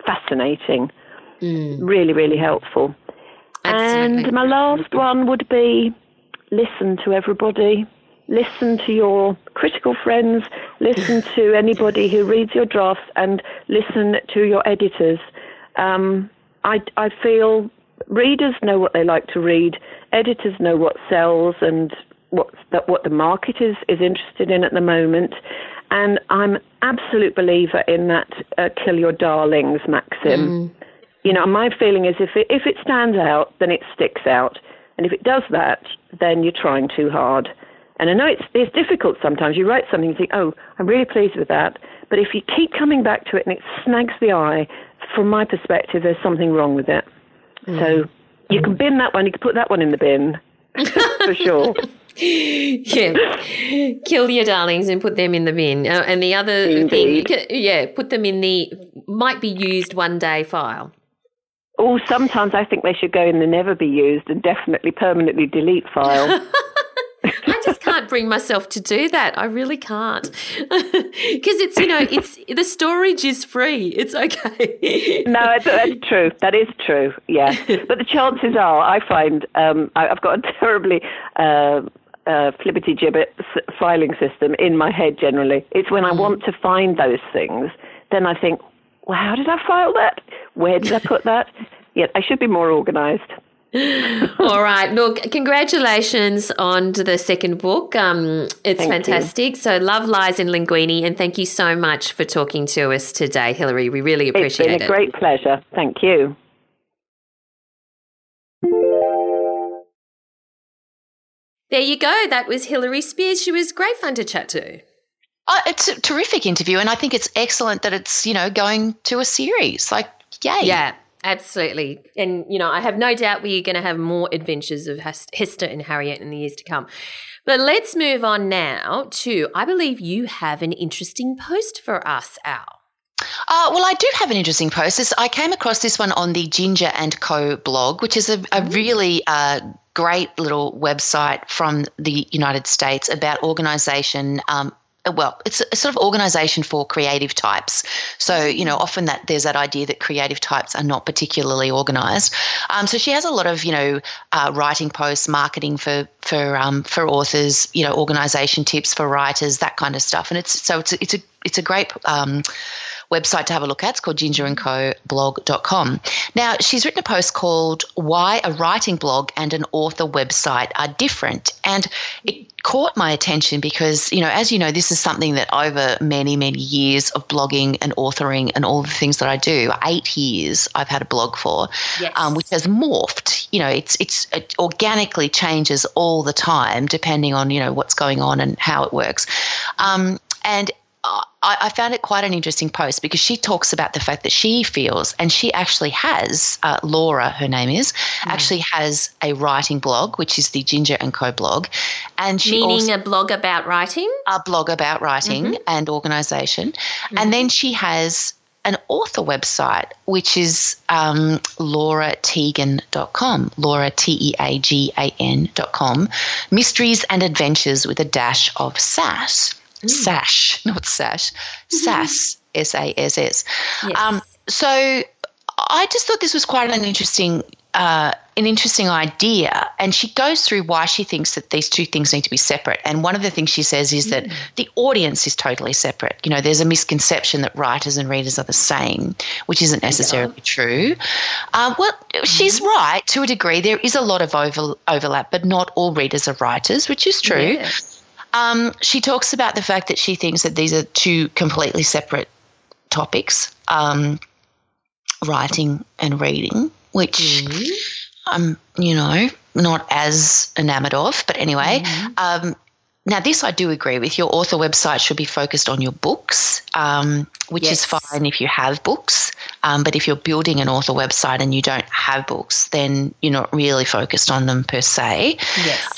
fascinating. Mm. Really, really helpful. Absolutely. And my last one would be listen to everybody. Listen to your critical friends, listen to anybody who reads your drafts, and listen to your editors. Um, I, I feel readers know what they like to read, editors know what sells and what, what the market is, is interested in at the moment. And I'm absolute believer in that uh, kill your darlings maxim. Mm. You know, my feeling is if it, if it stands out, then it sticks out. And if it does that, then you're trying too hard. And I know it's, it's difficult sometimes. You write something and think, oh, I'm really pleased with that. But if you keep coming back to it and it snags the eye, from my perspective, there's something wrong with it. Mm. So you can bin that one, you can put that one in the bin, for sure. yeah, kill your darlings and put them in the bin. Uh, and the other Indeed. thing, yeah, put them in the might be used one day file. Oh, sometimes I think they should go in the never be used and definitely permanently delete file. I can't bring myself to do that. I really can't. Because it's, you know, it's the storage is free. It's okay. no, that's true. That is true. Yeah. but the chances are, I find um, I've got a terribly. Uh, uh, flippity gibbet filing system in my head generally. It's when I mm. want to find those things, then I think, well, how did I file that? Where did I put that? Yeah, I should be more organised. All right. Look, congratulations on the second book. Um, it's thank fantastic. You. So, love lies in linguine, and thank you so much for talking to us today, Hilary. We really appreciate it. It's been a great pleasure. Thank you. There you go. That was Hilary Spiers. She was great fun to chat to. Oh, it's a terrific interview, and I think it's excellent that it's you know going to a series. Like, yay! Yeah, absolutely. And you know, I have no doubt we're going to have more adventures of Hester and Harriet in the years to come. But let's move on now to I believe you have an interesting post for us, Al. Uh, well, I do have an interesting post. This, I came across this one on the Ginger and Co blog, which is a, a really uh, great little website from the United States about organization. Um, well, it's a sort of organization for creative types. So, you know, often that there's that idea that creative types are not particularly organized. Um, so she has a lot of, you know, uh, writing posts, marketing for for um, for authors, you know, organization tips for writers, that kind of stuff. And it's so it's it's a it's a great um, website to have a look at. It's called gingerandcoblog.com. Now, she's written a post called Why a Writing Blog and an Author Website Are Different. And it caught my attention because, you know, as you know, this is something that over many, many years of blogging and authoring and all the things that I do, eight years I've had a blog for, yes. um, which has morphed. You know, it's, it's, it organically changes all the time depending on, you know, what's going on and how it works. Um, and I, I, found it quite an interesting post because she talks about the fact that she feels, and she actually has, uh, Laura, her name is, mm. actually has a writing blog, which is the Ginger and Co blog, and she meaning also, a blog about writing, a blog about writing mm-hmm. and organization, mm-hmm. and then she has an author website, which is um, laurateagan.com, Laura, T E A G A N.com, mysteries and adventures with a dash of sass. Mm. Sash, not sash, sass, S A S S. Um, so I just thought this was quite an interesting. Uh, an interesting idea, and she goes through why she thinks that these two things need to be separate. And one of the things she says is mm. that the audience is totally separate. You know, there's a misconception that writers and readers are the same, which isn't necessarily yeah. true. Uh, well, mm. she's right to a degree. There is a lot of over, overlap, but not all readers are writers, which is true. Yeah. Um, she talks about the fact that she thinks that these are two completely separate topics um, writing and reading, which mm-hmm. I'm, you know, not as enamored of. But anyway, mm-hmm. um, now, this I do agree with. Your author website should be focused on your books, um, which yes. is fine if you have books. Um, but if you're building an author website and you don't have books, then you're not really focused on them per se. Yes.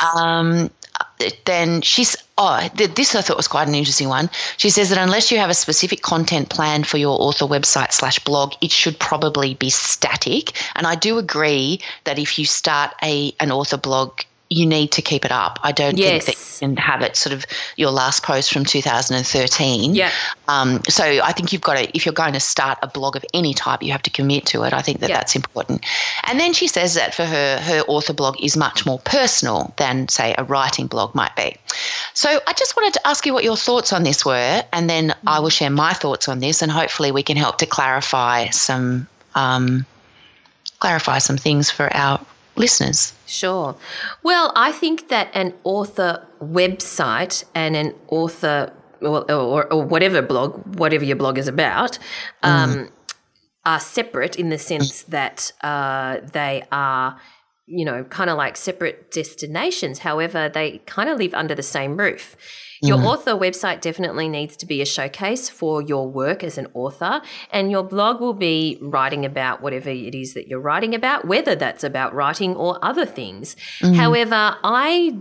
Then she's oh this I thought was quite an interesting one. She says that unless you have a specific content plan for your author website slash blog, it should probably be static. And I do agree that if you start a an author blog you need to keep it up. I don't yes. think that you can have it sort of your last post from 2013. Yeah. Um, so I think you've got to, if you're going to start a blog of any type, you have to commit to it. I think that yeah. that's important. And then she says that for her, her author blog is much more personal than, say, a writing blog might be. So I just wanted to ask you what your thoughts on this were, and then mm-hmm. I will share my thoughts on this, and hopefully we can help to clarify some. Um, clarify some things for our listeners? Sure. Well, I think that an author website and an author or, or, or whatever blog, whatever your blog is about, um, mm. are separate in the sense that uh, they are, you know, kind of like separate destinations. However, they kind of live under the same roof. Your mm. author website definitely needs to be a showcase for your work as an author, and your blog will be writing about whatever it is that you're writing about, whether that's about writing or other things. Mm. However, I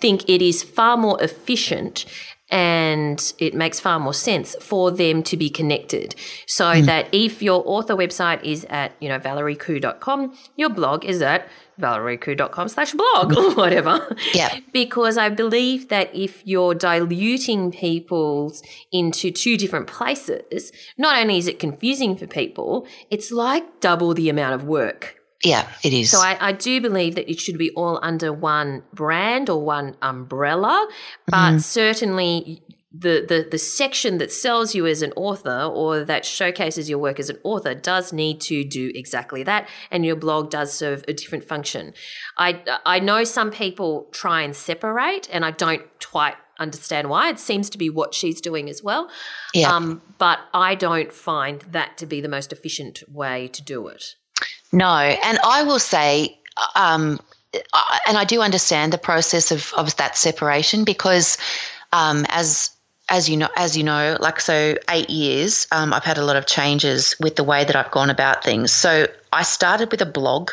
think it is far more efficient and it makes far more sense for them to be connected so mm. that if your author website is at you know valeriekhoo.com your blog is at valeriekhoo.com slash blog or whatever yeah because i believe that if you're diluting people into two different places not only is it confusing for people it's like double the amount of work yeah, it is. So I, I, do believe that it should be all under one brand or one umbrella, but mm-hmm. certainly the, the the section that sells you as an author or that showcases your work as an author does need to do exactly that, and your blog does serve a different function. I I know some people try and separate, and I don't quite understand why. It seems to be what she's doing as well. Yeah. Um, but I don't find that to be the most efficient way to do it. No, and I will say, um, and I do understand the process of, of that separation because, um, as as you know, as you know, like so, eight years, um, I've had a lot of changes with the way that I've gone about things. So I started with a blog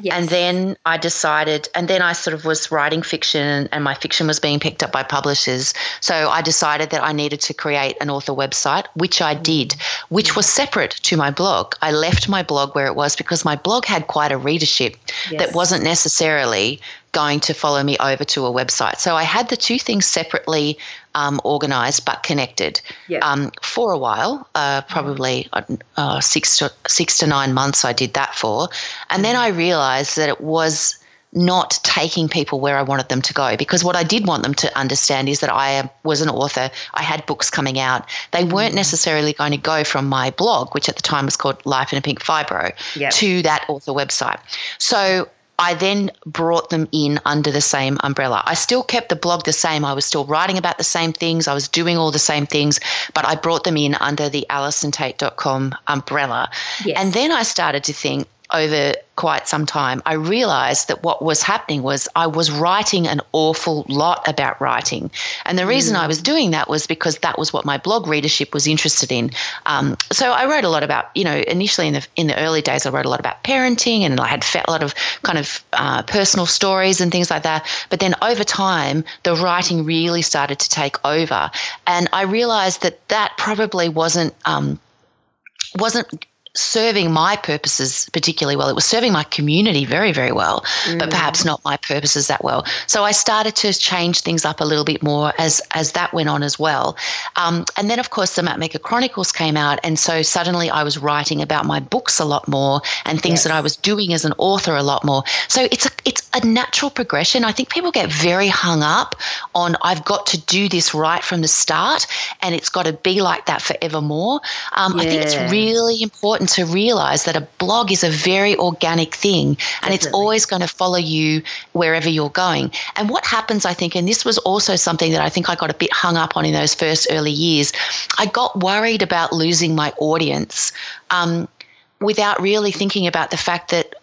Yes. And then I decided, and then I sort of was writing fiction, and my fiction was being picked up by publishers. So I decided that I needed to create an author website, which I did, which was separate to my blog. I left my blog where it was because my blog had quite a readership yes. that wasn't necessarily going to follow me over to a website. So I had the two things separately um, organized but connected um, for a while, uh, probably uh, uh, six to six to nine months. I did that for, and then I realized that it was not taking people where I wanted them to go. Because what I did want them to understand is that I was an author, I had books coming out. They weren't mm-hmm. necessarily going to go from my blog, which at the time was called Life in a Pink Fibro, yep. to that author website. So I then brought them in under the same umbrella. I still kept the blog the same. I was still writing about the same things. I was doing all the same things, but I brought them in under the AllisonTait.com umbrella. Yes. And then I started to think, over quite some time, I realized that what was happening was I was writing an awful lot about writing. And the reason mm. I was doing that was because that was what my blog readership was interested in. Um, so I wrote a lot about, you know, initially in the, in the early days, I wrote a lot about parenting and I had a lot of kind of uh, personal stories and things like that. But then over time, the writing really started to take over. And I realized that that probably wasn't. Um, wasn't serving my purposes particularly well. It was serving my community very, very well, mm. but perhaps not my purposes that well. So I started to change things up a little bit more as as that went on as well. Um, and then, of course, the Mapmaker Chronicles came out, and so suddenly I was writing about my books a lot more and things yes. that I was doing as an author a lot more. So it's a it's a natural progression. I think people get very hung up on I've got to do this right from the start, and it's got to be like that forevermore. Um, yeah. I think it's really important important to realize that a blog is a very organic thing and Definitely. it's always going to follow you wherever you're going. And what happens, I think, and this was also something that I think I got a bit hung up on in those first early years, I got worried about losing my audience. Um, without really thinking about the fact that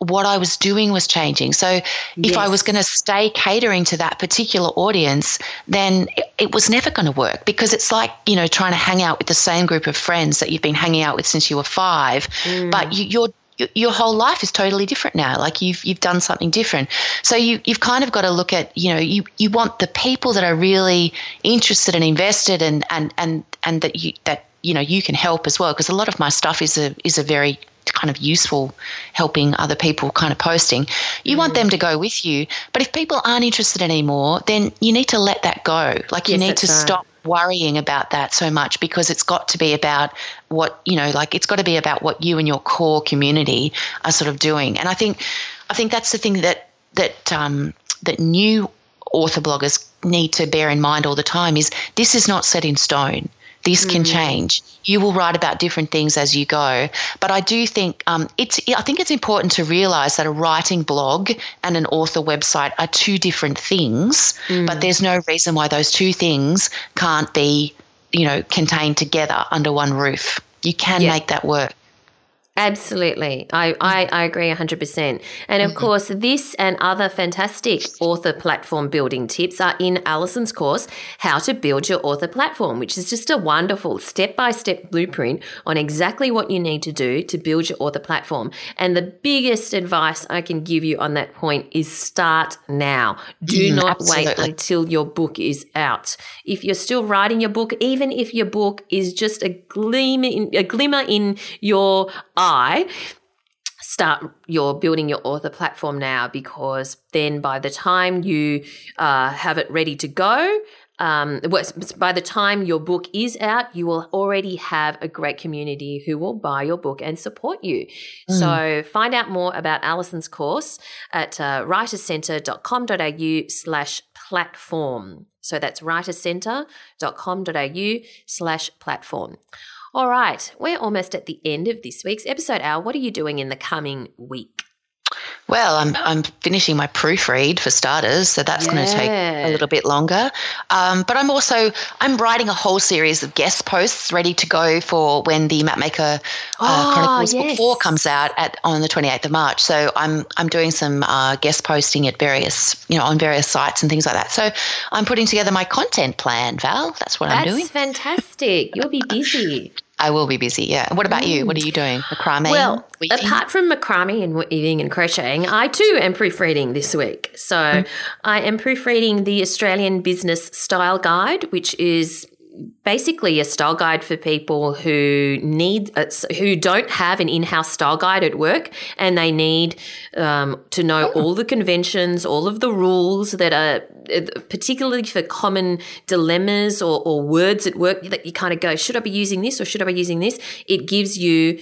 what I was doing was changing. So yes. if I was going to stay catering to that particular audience, then it, it was never going to work because it's like, you know, trying to hang out with the same group of friends that you've been hanging out with since you were five, mm. but you, you're your whole life is totally different now. Like you've you've done something different. So you you've kind of got to look at you know you you want the people that are really interested and invested and and and and that you that you know you can help as well because a lot of my stuff is a is a very kind of useful helping other people kind of posting you mm. want them to go with you but if people aren't interested anymore then you need to let that go like you yes, need to right. stop worrying about that so much because it's got to be about what you know like it's got to be about what you and your core community are sort of doing and i think i think that's the thing that that um, that new author bloggers need to bear in mind all the time is this is not set in stone this can mm. change. You will write about different things as you go, but I do think um, it's. I think it's important to realise that a writing blog and an author website are two different things. Mm. But there's no reason why those two things can't be, you know, contained together under one roof. You can yeah. make that work. Absolutely. I, I, I agree 100%. And of mm-hmm. course, this and other fantastic author platform building tips are in Allison's course, How to Build Your Author Platform, which is just a wonderful step by step blueprint on exactly what you need to do to build your author platform. And the biggest advice I can give you on that point is start now. Do mm, not absolutely. wait until your book is out. If you're still writing your book, even if your book is just a gleam in, a glimmer in your eye, start your building your author platform now because then by the time you uh, have it ready to go um, by the time your book is out, you will already have a great community who will buy your book and support you. Mm. So find out more about Allison's course at uh, writerscentre.com.au slash platform. So that's writerscentre.com.au slash platform. All right, we're almost at the end of this week's episode. Al, what are you doing in the coming week? Well, I'm I'm finishing my proofread for starters, so that's yeah. going to take a little bit longer. Um, but I'm also I'm writing a whole series of guest posts ready to go for when the Mapmaker uh, oh, Chronicles yes. Book Four comes out at on the 28th of March. So I'm I'm doing some uh, guest posting at various you know on various sites and things like that. So I'm putting together my content plan, Val. That's what that's I'm doing. That's fantastic. You'll be busy. I will be busy. Yeah. What about you? What are you doing? Macrame? Well, weaving? apart from macrame and weaving and crocheting, I too am proofreading this week. So mm. I am proofreading the Australian Business Style Guide, which is basically a style guide for people who need uh, who don't have an in-house style guide at work and they need um, to know oh. all the conventions all of the rules that are uh, particularly for common dilemmas or, or words at work that you kind of go should i be using this or should i be using this it gives you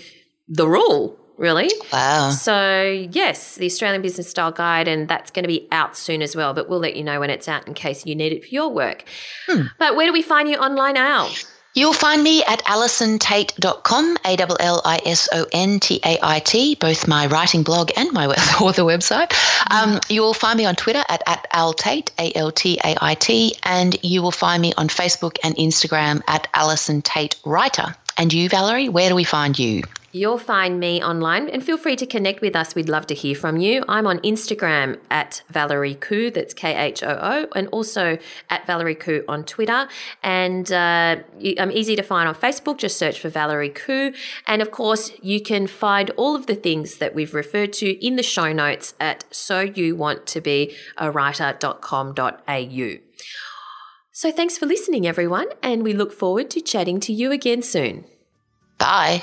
the rule really. Wow. So, yes, the Australian Business Style Guide, and that's going to be out soon as well, but we'll let you know when it's out in case you need it for your work. Hmm. But where do we find you online, Al? You'll find me at allisontait.com, A L L I S O N T A I T, both my writing blog and my author website. Um, you will find me on Twitter at, at altait, A L T A I T, and you will find me on Facebook and Instagram at Allison Tait Writer. And you, Valerie, where do we find you? You'll find me online and feel free to connect with us. We'd love to hear from you. I'm on Instagram at Valerie Khoo, that's K H O O, and also at Valerie Khoo on Twitter. And uh, I'm easy to find on Facebook, just search for Valerie Khoo. And of course, you can find all of the things that we've referred to in the show notes at so you want to be a writer.com.au. So thanks for listening, everyone, and we look forward to chatting to you again soon. Bye.